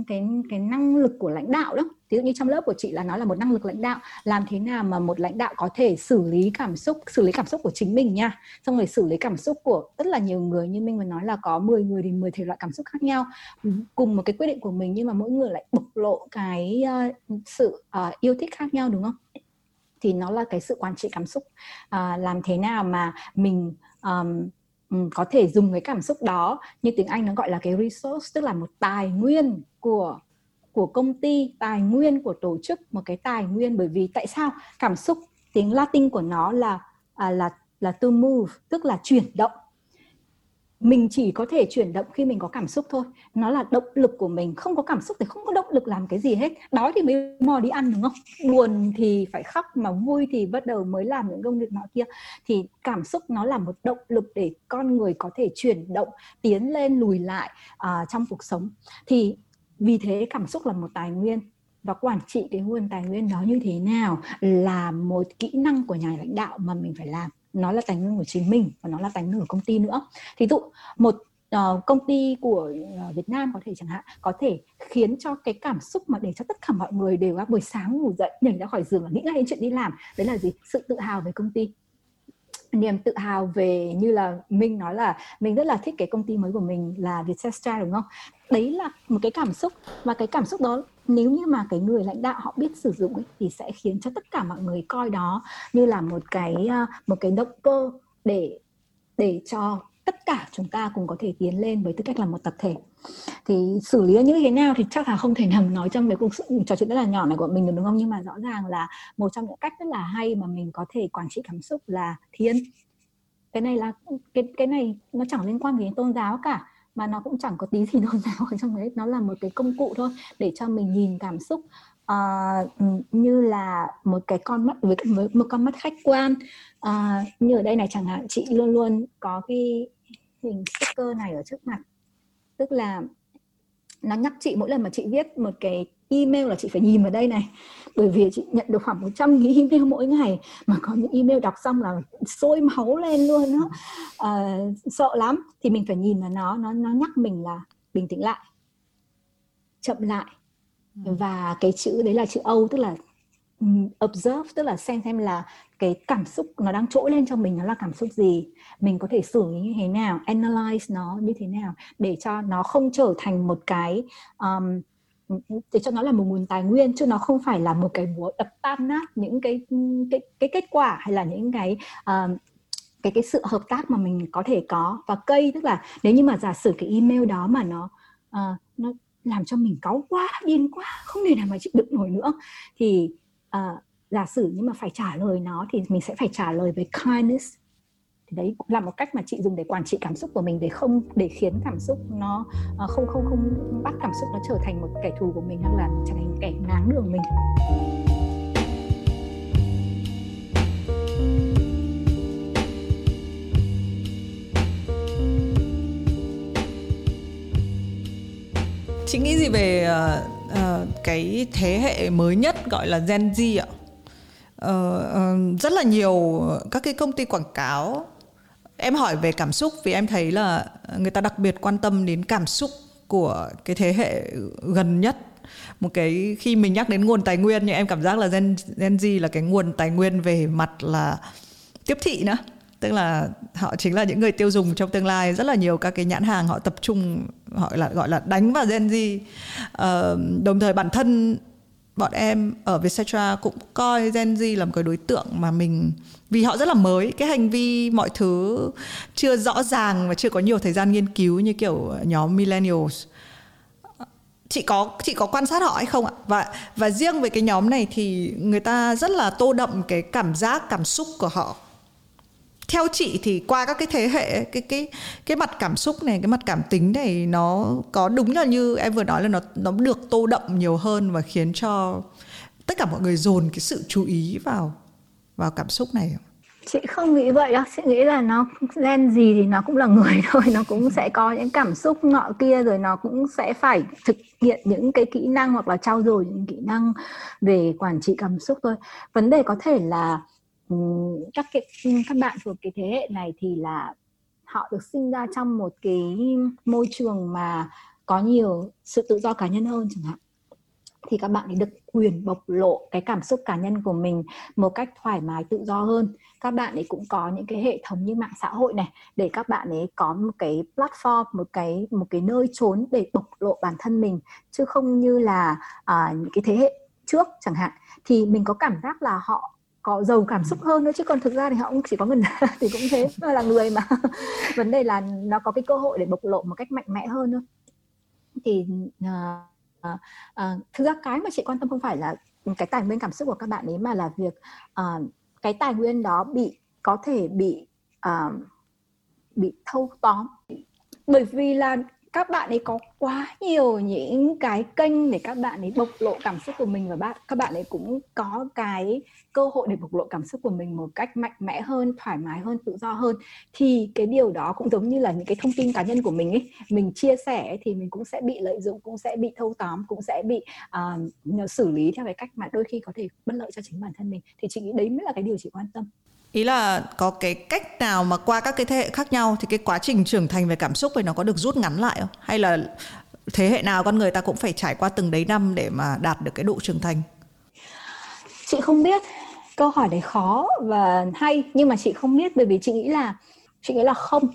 Speaker 1: cái cái năng lực của lãnh đạo đó. Ví dụ như trong lớp của chị là nó là một năng lực lãnh đạo. Làm thế nào mà một lãnh đạo có thể xử lý cảm xúc xử lý cảm xúc của chính mình nha? Xong rồi xử lý cảm xúc của rất là nhiều người như mình vừa nói là có 10 người thì 10 thể loại cảm xúc khác nhau. Cùng một cái quyết định của mình nhưng mà mỗi người lại bộc lộ cái uh, sự uh, yêu thích khác nhau đúng không? Thì nó là cái sự quản trị cảm xúc. À, làm thế nào mà mình um, có thể dùng cái cảm xúc đó như tiếng Anh nó gọi là cái resource tức là một tài nguyên của của công ty tài nguyên của tổ chức một cái tài nguyên. Bởi vì tại sao? Cảm xúc tiếng Latin của nó là à, là là to move tức là chuyển động mình chỉ có thể chuyển động khi mình có cảm xúc thôi. Nó là động lực của mình. Không có cảm xúc thì không có động lực làm cái gì hết. Đói thì mới mò đi ăn đúng không? Buồn thì phải khóc mà vui thì bắt đầu mới làm những công việc nọ kia. Thì cảm xúc nó là một động lực để con người có thể chuyển động tiến lên lùi lại uh, trong cuộc sống. Thì vì thế cảm xúc là một tài nguyên. Và quản trị cái nguồn tài nguyên đó như thế nào là một kỹ năng của nhà lãnh đạo mà mình phải làm nó là tài nguyên của chính mình và nó là tài nguyên của công ty nữa. Thí dụ một uh, công ty của uh, Việt Nam có thể chẳng hạn có thể khiến cho cái cảm xúc mà để cho tất cả mọi người đều buổi sáng ngủ dậy nhảy ra khỏi giường và nghĩ ngay đến chuyện đi làm đấy là gì? Sự tự hào về công ty. Niềm tự hào về như là Minh nói là mình rất là thích cái công ty mới của mình là Vietjet đúng không? Đấy là một cái cảm xúc. Và cái cảm xúc đó nếu như mà cái người lãnh đạo họ biết sử dụng ấy, thì sẽ khiến cho tất cả mọi người coi đó như là một cái ờ, một cái động cơ để để cho tất cả chúng ta cùng có thể tiến lên với tư cách là một tập thể. Thì xử lý như thế nào thì chắc là không thể nằm *laughs* nói trong cái cuộc trò chuyện rất là nhỏ này của mình được đúng không? Nhưng mà rõ ràng là một trong những cách rất là hay mà mình có thể quản trị cảm xúc là thiền cái này là cái cái này nó chẳng liên quan gì đến tôn giáo cả mà nó cũng chẳng có tí gì đâu nào ở trong đấy nó là một cái công cụ thôi để cho mình nhìn cảm xúc uh, như là một cái con mắt với, với một con mắt khách quan. Uh, như ở đây này chẳng hạn chị luôn luôn có cái hình sticker này ở trước mặt. Tức là nó nhắc chị mỗi lần mà chị viết một cái email là chị phải nhìn vào đây này. Bởi vì chị nhận được khoảng 100 nghìn email mỗi ngày mà có những email đọc xong là sôi máu lên luôn đó à, sợ lắm. Thì mình phải nhìn vào nó nó nó nhắc mình là bình tĩnh lại chậm lại. Ừ. và cái chữ đấy là chữ Âu tức là observe tức là xem xem là cái cảm xúc nó đang trỗi lên trong mình nó là cảm xúc gì. Mình có thể xử lý như thế nào analyze nó như thế nào để cho nó không trở thành một cái um, để cho nó là một nguồn tài nguyên chứ nó không phải là một cái búa đập tan nát những cái cái cái kết quả hay là những cái um, cái cái sự hợp tác mà mình có thể có. Và cây tức là nếu như mà giả sử cái email đó mà nó uh, nó làm cho mình cáu quá điên quá không thể nào mà chịu đựng nổi nữa thì uh, giả sử nhưng mà phải trả lời nó thì mình sẽ phải trả lời với kindness. Thì đấy cũng là một cách mà chị dùng để quản trị cảm xúc của mình để không để khiến cảm xúc nó uh, không không không bắt cảm xúc nó trở thành một kẻ thù của mình hoặc là trở thành kẻ ngáng đường mình.
Speaker 2: Chị nghĩ gì về uh, uh, cái thế hệ mới nhất gọi là Gen Z ạ? Uh, uh, rất là nhiều các cái công ty quảng cáo. Em hỏi về cảm xúc vì em thấy là người ta đặc biệt quan tâm đến cảm xúc của cái thế hệ gần nhất. Một cái khi mình nhắc đến nguồn tài nguyên nhưng em cảm giác là Gen, Gen Z là cái nguồn tài nguyên về mặt là tiếp thị nữa. Tức là họ chính là những người tiêu dùng trong tương lai. Rất là nhiều các cái nhãn hàng họ tập trung họ là gọi là đánh vào Gen Z. Uh, đồng thời bản thân bọn em ở Vietcetera cũng coi Gen Z là một cái đối tượng mà mình vì họ rất là mới cái hành vi mọi thứ chưa rõ ràng và chưa có nhiều thời gian nghiên cứu như kiểu nhóm millennials. Chị có chị có quan sát họ hay không ạ? Và và riêng về cái nhóm này thì người ta rất là tô đậm cái cảm giác cảm xúc của họ theo chị thì qua các cái thế hệ, cái cái cái mặt cảm xúc này, cái mặt cảm tính này nó có đúng là như em vừa nói là nó nó được tô đậm nhiều hơn và khiến cho tất cả mọi người dồn cái sự chú ý vào vào cảm xúc này
Speaker 1: chị không nghĩ vậy đâu. Chị nghĩ là nó gen gì thì nó cũng là người *laughs* thôi. Nó cũng sẽ có những cảm xúc nọ kia rồi nó cũng sẽ phải thực hiện những cái kỹ năng hoặc là trau dồi những kỹ năng về quản trị cảm xúc thôi. Vấn đề có thể là Ừ, các cái ừ, các bạn thuộc cái thế hệ này thì là họ được sinh ra trong một cái môi trường mà có nhiều sự tự do cá nhân hơn chẳng hạn. Thì các bạn ấy được quyền bộc lộ cái cảm xúc cá nhân của mình một cách thoải mái tự do hơn. Các bạn ấy cũng có những cái hệ thống như mạng xã hội này để các bạn ấy có một cái platform một cái một cái nơi trốn để bộc lộ bản thân mình chứ không như là à, những cái thế hệ trước chẳng hạn. Thì mình có cảm giác là họ có giàu cảm xúc hơn nữa chứ còn thực ra thì họ cũng chỉ có người *laughs* thì cũng thế là người mà. *laughs* Vấn đề là nó có cái cơ hội để bộc lộ một cách mạnh mẽ hơn thôi. Thì uh, uh, uh, thực ra cái mà chị quan tâm không phải là cái tài nguyên cảm xúc của các bạn ấy mà là việc uh, cái tài nguyên đó bị có thể bị uh, bị thâu tóm. Bởi vì là các bạn ấy có quá nhiều những cái kênh để các bạn ấy bộc lộ cảm xúc của mình và bạn các bạn ấy cũng có cái cơ hội để bộc lộ cảm xúc của mình một cách mạnh mẽ hơn thoải mái hơn tự do hơn. Thì cái điều đó cũng giống như là những cái thông tin cá nhân của mình ấy mình chia sẻ thì mình cũng sẽ bị lợi dụng cũng sẽ bị thâu tóm cũng sẽ bị uh, xử lý theo cái cách mà đôi khi có thể bất lợi cho chính bản thân mình. Thì chị nghĩ đấy mới là cái điều chị quan tâm
Speaker 2: ý là có cái cách nào mà qua các cái thế hệ khác nhau thì cái quá trình trưởng thành về cảm xúc này nó có được rút ngắn lại không? Hay là thế hệ nào con người ta cũng phải trải qua từng đấy năm để mà đạt được cái độ trưởng thành?
Speaker 1: Chị không biết. Câu hỏi đấy khó và hay. Nhưng mà chị không biết bởi vì chị nghĩ là chị nghĩ là không.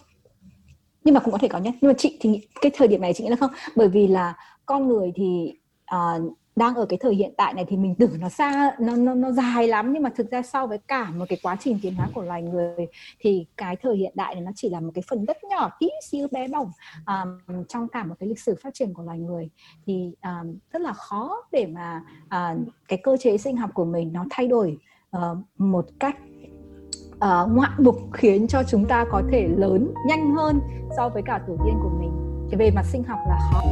Speaker 1: Nhưng mà cũng có thể có nhé. Nhưng mà chị thì cái thời điểm này chị nghĩ là không. Bởi vì là con người thì uh, đang ở cái thời hiện tại này thì mình tưởng nó xa nó nó nó dài lắm. Nhưng mà thực ra so với cả một cái quá trình tiến hóa của loài người thì cái thời hiện đại này nó chỉ là một cái phần rất nhỏ tí xíu bé bỏng um, trong cả một cái lịch sử phát triển của loài người. Thì um, rất là khó để mà uh, cái cơ chế sinh học của mình nó thay đổi uh, một cách uh, ngoạn mục khiến cho chúng ta có thể lớn nhanh hơn so với cả tổ tiên của mình. Thì về mặt sinh học là khó.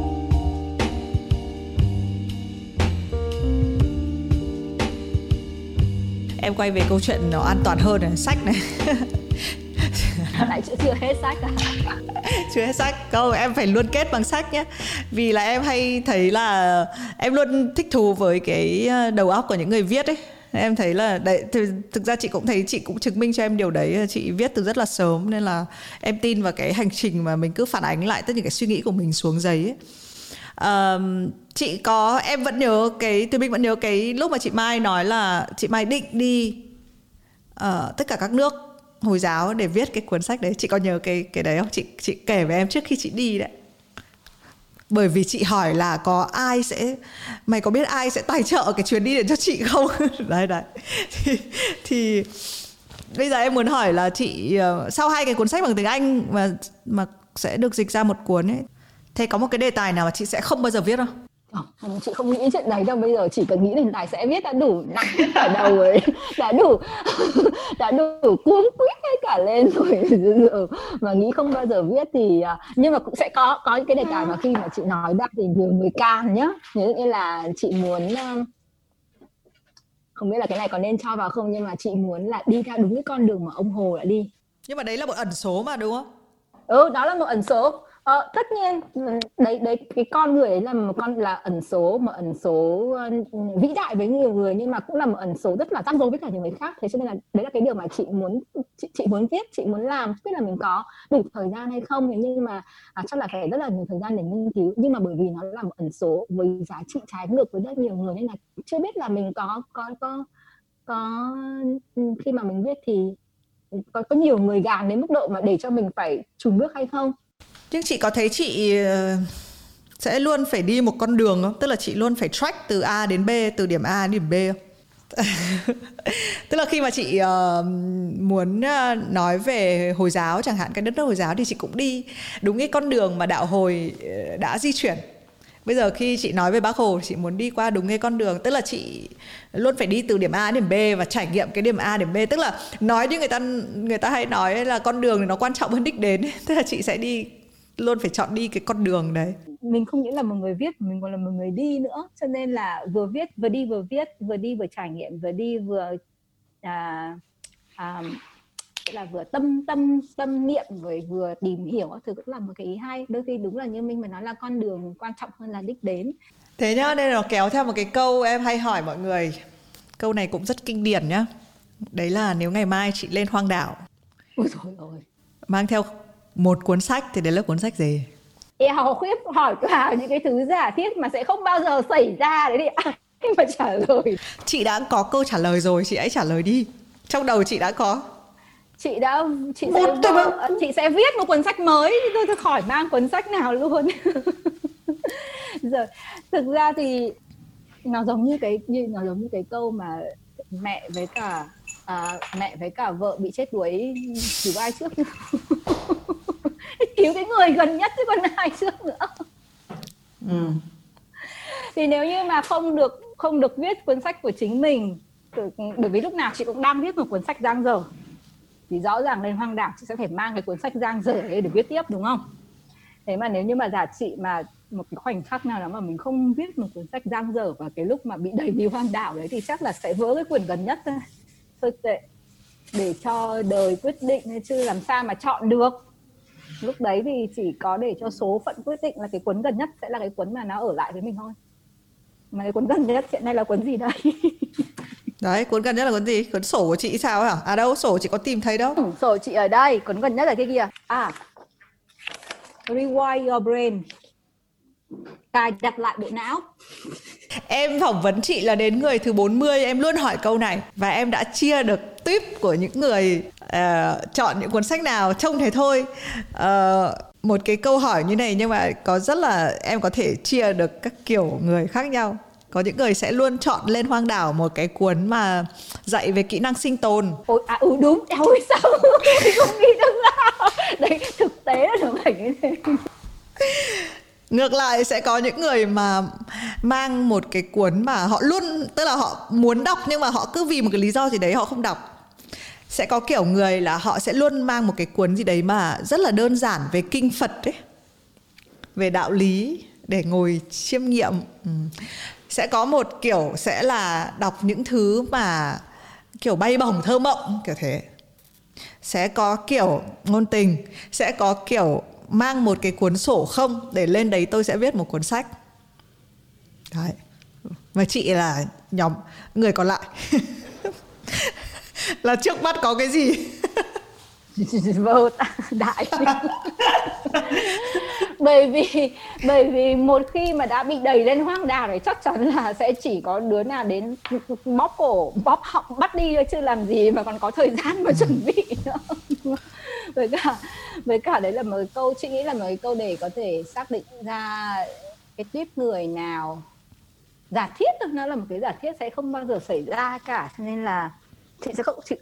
Speaker 2: Em quay về câu chuyện nó an toàn hơn này sách này.
Speaker 1: Lại chưa hết sách à? *laughs*
Speaker 2: Chưa hết sách. Câu em phải luôn kết bằng sách nhé vì là em hay thấy là em luôn thích thú với cái ờ, đầu óc của những người viết ấy. Em thấy là đấy thực, thực ra chị cũng thấy chị cũng chứng minh cho em điều đấy. Chị viết từ rất là sớm nên là em tin vào cái hành trình mà mình cứ phản ánh lại tất cả cái suy nghĩ của mình xuống giấy ấy. Um, chị có em vẫn nhớ cái tôi mình vẫn nhớ cái lúc mà chị Mai nói là chị Mai định đi uh, tất cả các nước hồi giáo để viết cái cuốn sách đấy. Chị có nhớ cái cái đấy không? Chị chị kể với em trước khi chị đi đấy. Bởi vì chị hỏi là có ai sẽ mày có biết ai sẽ tài trợ cái chuyến đi để cho chị không? *laughs* Đấy đấy. Thì, thì bây giờ em muốn hỏi là chị uh, sau hai cái cuốn sách bằng tiếng Anh mà mà sẽ được dịch ra một cuốn ấy Thế có một cái đề tài nào mà chị sẽ không bao giờ viết không?
Speaker 1: À, chị không nghĩ chuyện đấy đâu bây giờ chỉ cần nghĩ đề tài sẽ viết đã đủ nặng cả đầu ấy *laughs* đã đủ *laughs* đã đủ cuống quýt hết cả lên rồi. *laughs* Mà nghĩ không bao giờ viết thì à, nhưng mà cũng sẽ có có những cái đề tài mà khi mà chị nói ra thì nhiều người can nhá. Như là chị muốn không biết là cái này có nên cho vào không nhưng mà chị muốn là đi theo đúng cái con đường mà ông Hồ đã đi.
Speaker 2: Nhưng mà đấy là một ẩn số mà đúng không?
Speaker 1: Ừ đó là một ẩn số Ờ, tất nhiên ừ, đấy đấy cái con người ấy là một con là ẩn số mà ẩn số uh, vĩ đại với nhiều người nhưng mà cũng là một ẩn số rất là rắc rối với cả nhiều người khác. Thế cho nên là đấy là cái điều mà chị muốn chị, chị muốn viết chị muốn làm biết là mình có đủ thời gian hay không. Thế nhưng mà à, chắc là phải rất là nhiều thời gian để nghiên cứu. Nhưng mà bởi vì nó là một ẩn số với giá trị trái ngược với rất nhiều người nên là chưa biết là mình có có có có ừ, khi mà mình viết thì có có nhiều người gàn đến mức độ mà để cho mình phải chùn bước hay không
Speaker 2: nhưng chị có thấy chị ờ, sẽ luôn phải đi một con đường không? Tức là chị luôn phải track từ A đến B từ điểm A đến điểm B không? *laughs* Tức là khi mà chị uh, muốn uh, nói về hồi giáo chẳng hạn cái đất nước hồi giáo thì chị cũng đi đúng cái con đường mà đạo hồi uh, đã di chuyển. Bây giờ khi chị nói về bác hồ chị muốn đi qua đúng cái con đường tức là chị luôn phải đi từ điểm A đến điểm B và trải nghiệm cái điểm A điểm B. Tức là nói như người ta người ta hay nói là con đường thì nó quan trọng hơn đích đến. *laughs* Tức là chị sẽ đi luôn phải chọn đi cái con đường đấy.
Speaker 1: Mình không những là một người viết mình còn là một người đi nữa. Cho nên là vừa viết vừa đi vừa viết vừa đi vừa trải nghiệm vừa đi vừa à, à, là vừa tâm tâm tâm niệm rồi vừa tìm hiểu. Thứ cũng là một cái ý hay. Đôi khi đúng là như minh mà nói là con đường quan trọng hơn là đích đến.
Speaker 2: Thế nhá đây là kéo theo một cái câu em hay hỏi mọi người. Câu này cũng rất kinh điển nhá. Đấy là nếu ngày mai chị lên hoang đảo.
Speaker 1: Ôi rồi ôi.
Speaker 2: mang theo một cuốn sách thì đấy là cuốn sách gì?
Speaker 1: Eo khiếp hỏi cả những cái thứ giả thiết mà sẽ không bao giờ xảy ra đấy *laughs* thì ai mà trả lời.
Speaker 2: Chị đã có câu trả lời rồi chị hãy trả lời đi. Trong đầu chị đã có.
Speaker 1: Chị đã chị sẽ vợ, chị sẽ viết một cuốn sách mới. Tôi tôi khỏi mang cuốn sách nào luôn. *laughs* Giờ thực ra thì nó giống như cái như nó giống như cái câu mà mẹ với cả à, mẹ với cả vợ bị chết đuối cứu ai trước *laughs* *laughs* cứu cái người gần nhất chứ còn *laughs* ai trước nữa. Ừ. thì nếu như mà không được không được viết cuốn sách của chính mình bởi vì lúc nào chị cũng đang viết một cuốn sách giang dở thì rõ ràng lên hoang đảo chị sẽ phải mang cái cuốn sách giang dở ấy để viết tiếp đúng không? Thế mà nếu như mà giả chị mà một cái khoảnh khắc nào đó mà mình không viết một cuốn sách giang dở và cái lúc mà bị đẩy đi hoang đảo đấy thì chắc là sẽ vỡ cái quyển gần nhất thôi. Thôi tệ để cho đời quyết định chứ làm sao mà chọn được lúc đấy thì chỉ có để cho số phận quyết định là cái cuốn gần nhất sẽ là cái cuốn mà nó ở lại với mình thôi. Mà cái cuốn gần nhất hiện nay là cuốn gì đây? *laughs*
Speaker 2: Đấy cuốn gần nhất là cuốn gì? Cuốn sổ của chị sao hả? À đâu sổ chị có tìm thấy đâu.
Speaker 1: Ừ, sổ chị ở đây cuốn gần nhất là cái kia à rewire your brain. Cài đặt lại bộ não
Speaker 2: Em phỏng vấn chị là đến người thứ 40 Em luôn hỏi câu này. Và em đã chia được tuyếp của những người uh, Chọn những cuốn sách nào Trông thế thôi. Uh, Một cái câu hỏi như này Nhưng mà có rất là Em có thể chia được các kiểu người khác nhau. Có những người sẽ luôn chọn lên hoang đảo một cái cuốn mà dạy về kỹ năng sinh tồn.
Speaker 1: Ôi à ừ đúng. Ôi sao? *laughs* Không nghĩ được. Là *laughs* đấy thực tế là nó phải như thế
Speaker 2: ngược lại sẽ có những người mà mang một cái cuốn mà họ luôn, tức là họ muốn đọc nhưng mà họ cứ vì một cái lý do gì đấy họ không đọc. Sẽ có kiểu người là họ sẽ luôn mang một cái cuốn gì đấy mà rất là đơn giản về kinh phật ấy, về đạo lý để ngồi chiêm nghiệm. Ừ. sẽ có một kiểu sẽ là đọc những thứ mà kiểu bay bổng thơ mộng, kiểu thế. Sẽ có kiểu ngôn tình, sẽ có kiểu mang một cái cuốn sổ không? Để lên đấy tôi sẽ viết một cuốn sách. Đấy. Và chị là nhóm, người còn lại. *laughs* Là trước mắt có cái gì? *laughs*
Speaker 1: Vô đại *laughs* bởi vì bởi vì một khi mà đã bị đẩy lên hoang đảo thì chắc chắn là sẽ chỉ có đứa nào đến bóp cổ, bóp họng, bắt đi thôi, chứ làm gì mà còn có thời gian mà chuẩn bị nữa. *laughs* với cả với cả đấy là một câu, chị nghĩ là một câu để có thể xác định ra cái tuyếp người nào. Giả thiết thôi, nó là một cái giả thiết sẽ không bao giờ xảy ra cả, cho nên là chị sẽ không, chị,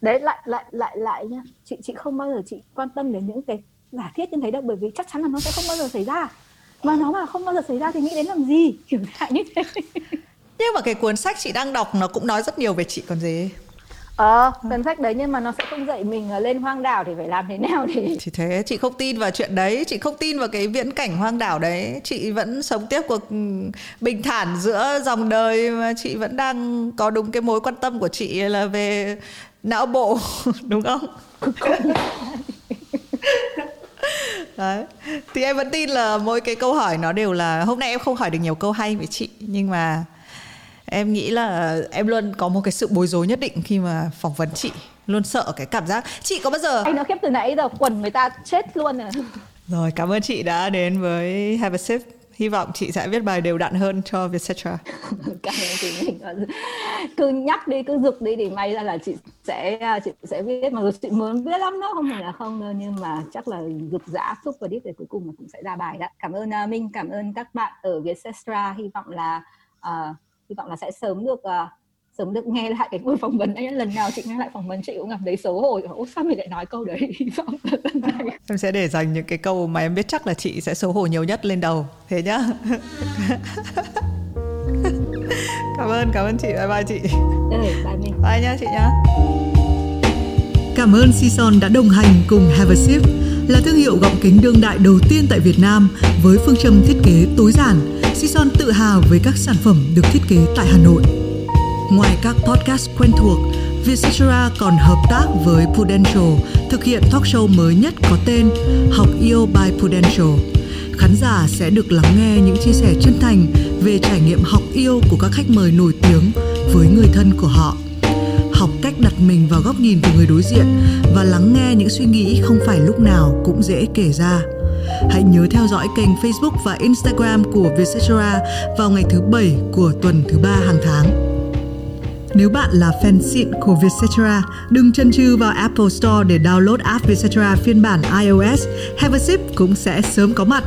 Speaker 1: đấy, lại lại lại lại nhá. Chị chị không bao giờ chị quan tâm đến những cái giả thiết như thế đâu, bởi vì chắc chắn là nó sẽ không bao giờ xảy ra. Mà nó mà không bao giờ xảy ra thì nghĩ đến làm gì? Kiểu *laughs* dạng như thế.
Speaker 2: Nhưng mà cái cuốn sách chị đang đọc nó cũng nói rất nhiều về chị còn gì
Speaker 1: ờ cuốn sách đấy nhưng mà nó sẽ không dạy mình lên hoang đảo thì phải làm thế nào thì *laughs*
Speaker 2: chỉ thế chị không tin vào chuyện đấy. Chị không tin vào cái viễn cảnh hoang đảo đấy. Chị vẫn sống tiếp cuộc ừ, bình thản giữa dòng đời mà chị vẫn đang có đúng cái mối quan tâm của chị là về não bộ *laughs* đúng không? *laughs*
Speaker 5: Đấy. Thì em vẫn tin là mỗi cái câu hỏi nó đều là hôm nay em không hỏi được nhiều câu hay với chị nhưng mà em nghĩ là em luôn có một cái sự bối rối nhất định khi mà phỏng vấn chị. Luôn sợ cái cảm giác. Chị có bao giờ?
Speaker 1: Anh nói khiếp từ nãy giờ quần người ta chết luôn rồi *laughs*
Speaker 5: rồi cảm ơn chị đã đến với Have a Sip. Hy vọng chị sẽ viết bài đều đặn hơn cho Vietcetera. *laughs*
Speaker 1: Cảm ơn chị. Mình cứ nhắc đi cứ dục đi thì may ra là chị sẽ chị sẽ viết. Mà chị muốn viết lắm đó không? Phải là không nhưng mà chắc là dục dã super deep thì cuối cùng là cũng sẽ ra bài đó. Cảm ơn uh, Minh. Cảm ơn các bạn ở Vietcetera. Hy vọng là uh, hy vọng là sẽ sớm được uh, sớm được nghe lại cái buổi phỏng vấn ấy lần nào chị nghe lại phỏng vấn chị cũng cảm thấy xấu hổ. Ôi sao mình lại nói câu đấy? *laughs*
Speaker 5: Em sẽ để dành những cái câu mà em biết chắc là chị sẽ xấu hổ nhiều nhất lên đầu. Thế nhá. *laughs* Cảm ơn cảm ơn chị. Bye bye chị.
Speaker 1: Ừ, bye mình.
Speaker 5: Bye nhá chị nhá.
Speaker 2: Cảm ơn Sison đã đồng hành cùng Have a Sip là thương hiệu gọng kính đương đại đầu tiên tại Việt Nam với phương châm thiết kế tối giản. Sison tự hào với các sản phẩm được thiết kế tại Hà Nội. Ngoài các podcast quen thuộc, Vietcetera còn hợp tác với Prudential thực hiện talk show mới nhất có tên Học yêu by Prudential. Khán giả sẽ được lắng nghe những chia sẻ chân thành về trải nghiệm học yêu của các khách mời nổi tiếng với người thân của họ. Học cách đặt mình vào góc nhìn của người đối diện và lắng nghe những suy nghĩ không phải lúc nào cũng dễ kể ra. Hãy nhớ theo dõi kênh Facebook và Instagram của Vietcetera vào ngày thứ bảy của tuần thứ ba hàng tháng. Nếu bạn là fan xịn của Vietcetera, đừng chân chừ vào Apple Store để download app Vietcetera phiên bản iOS. Have a sip cũng sẽ sớm có mặt.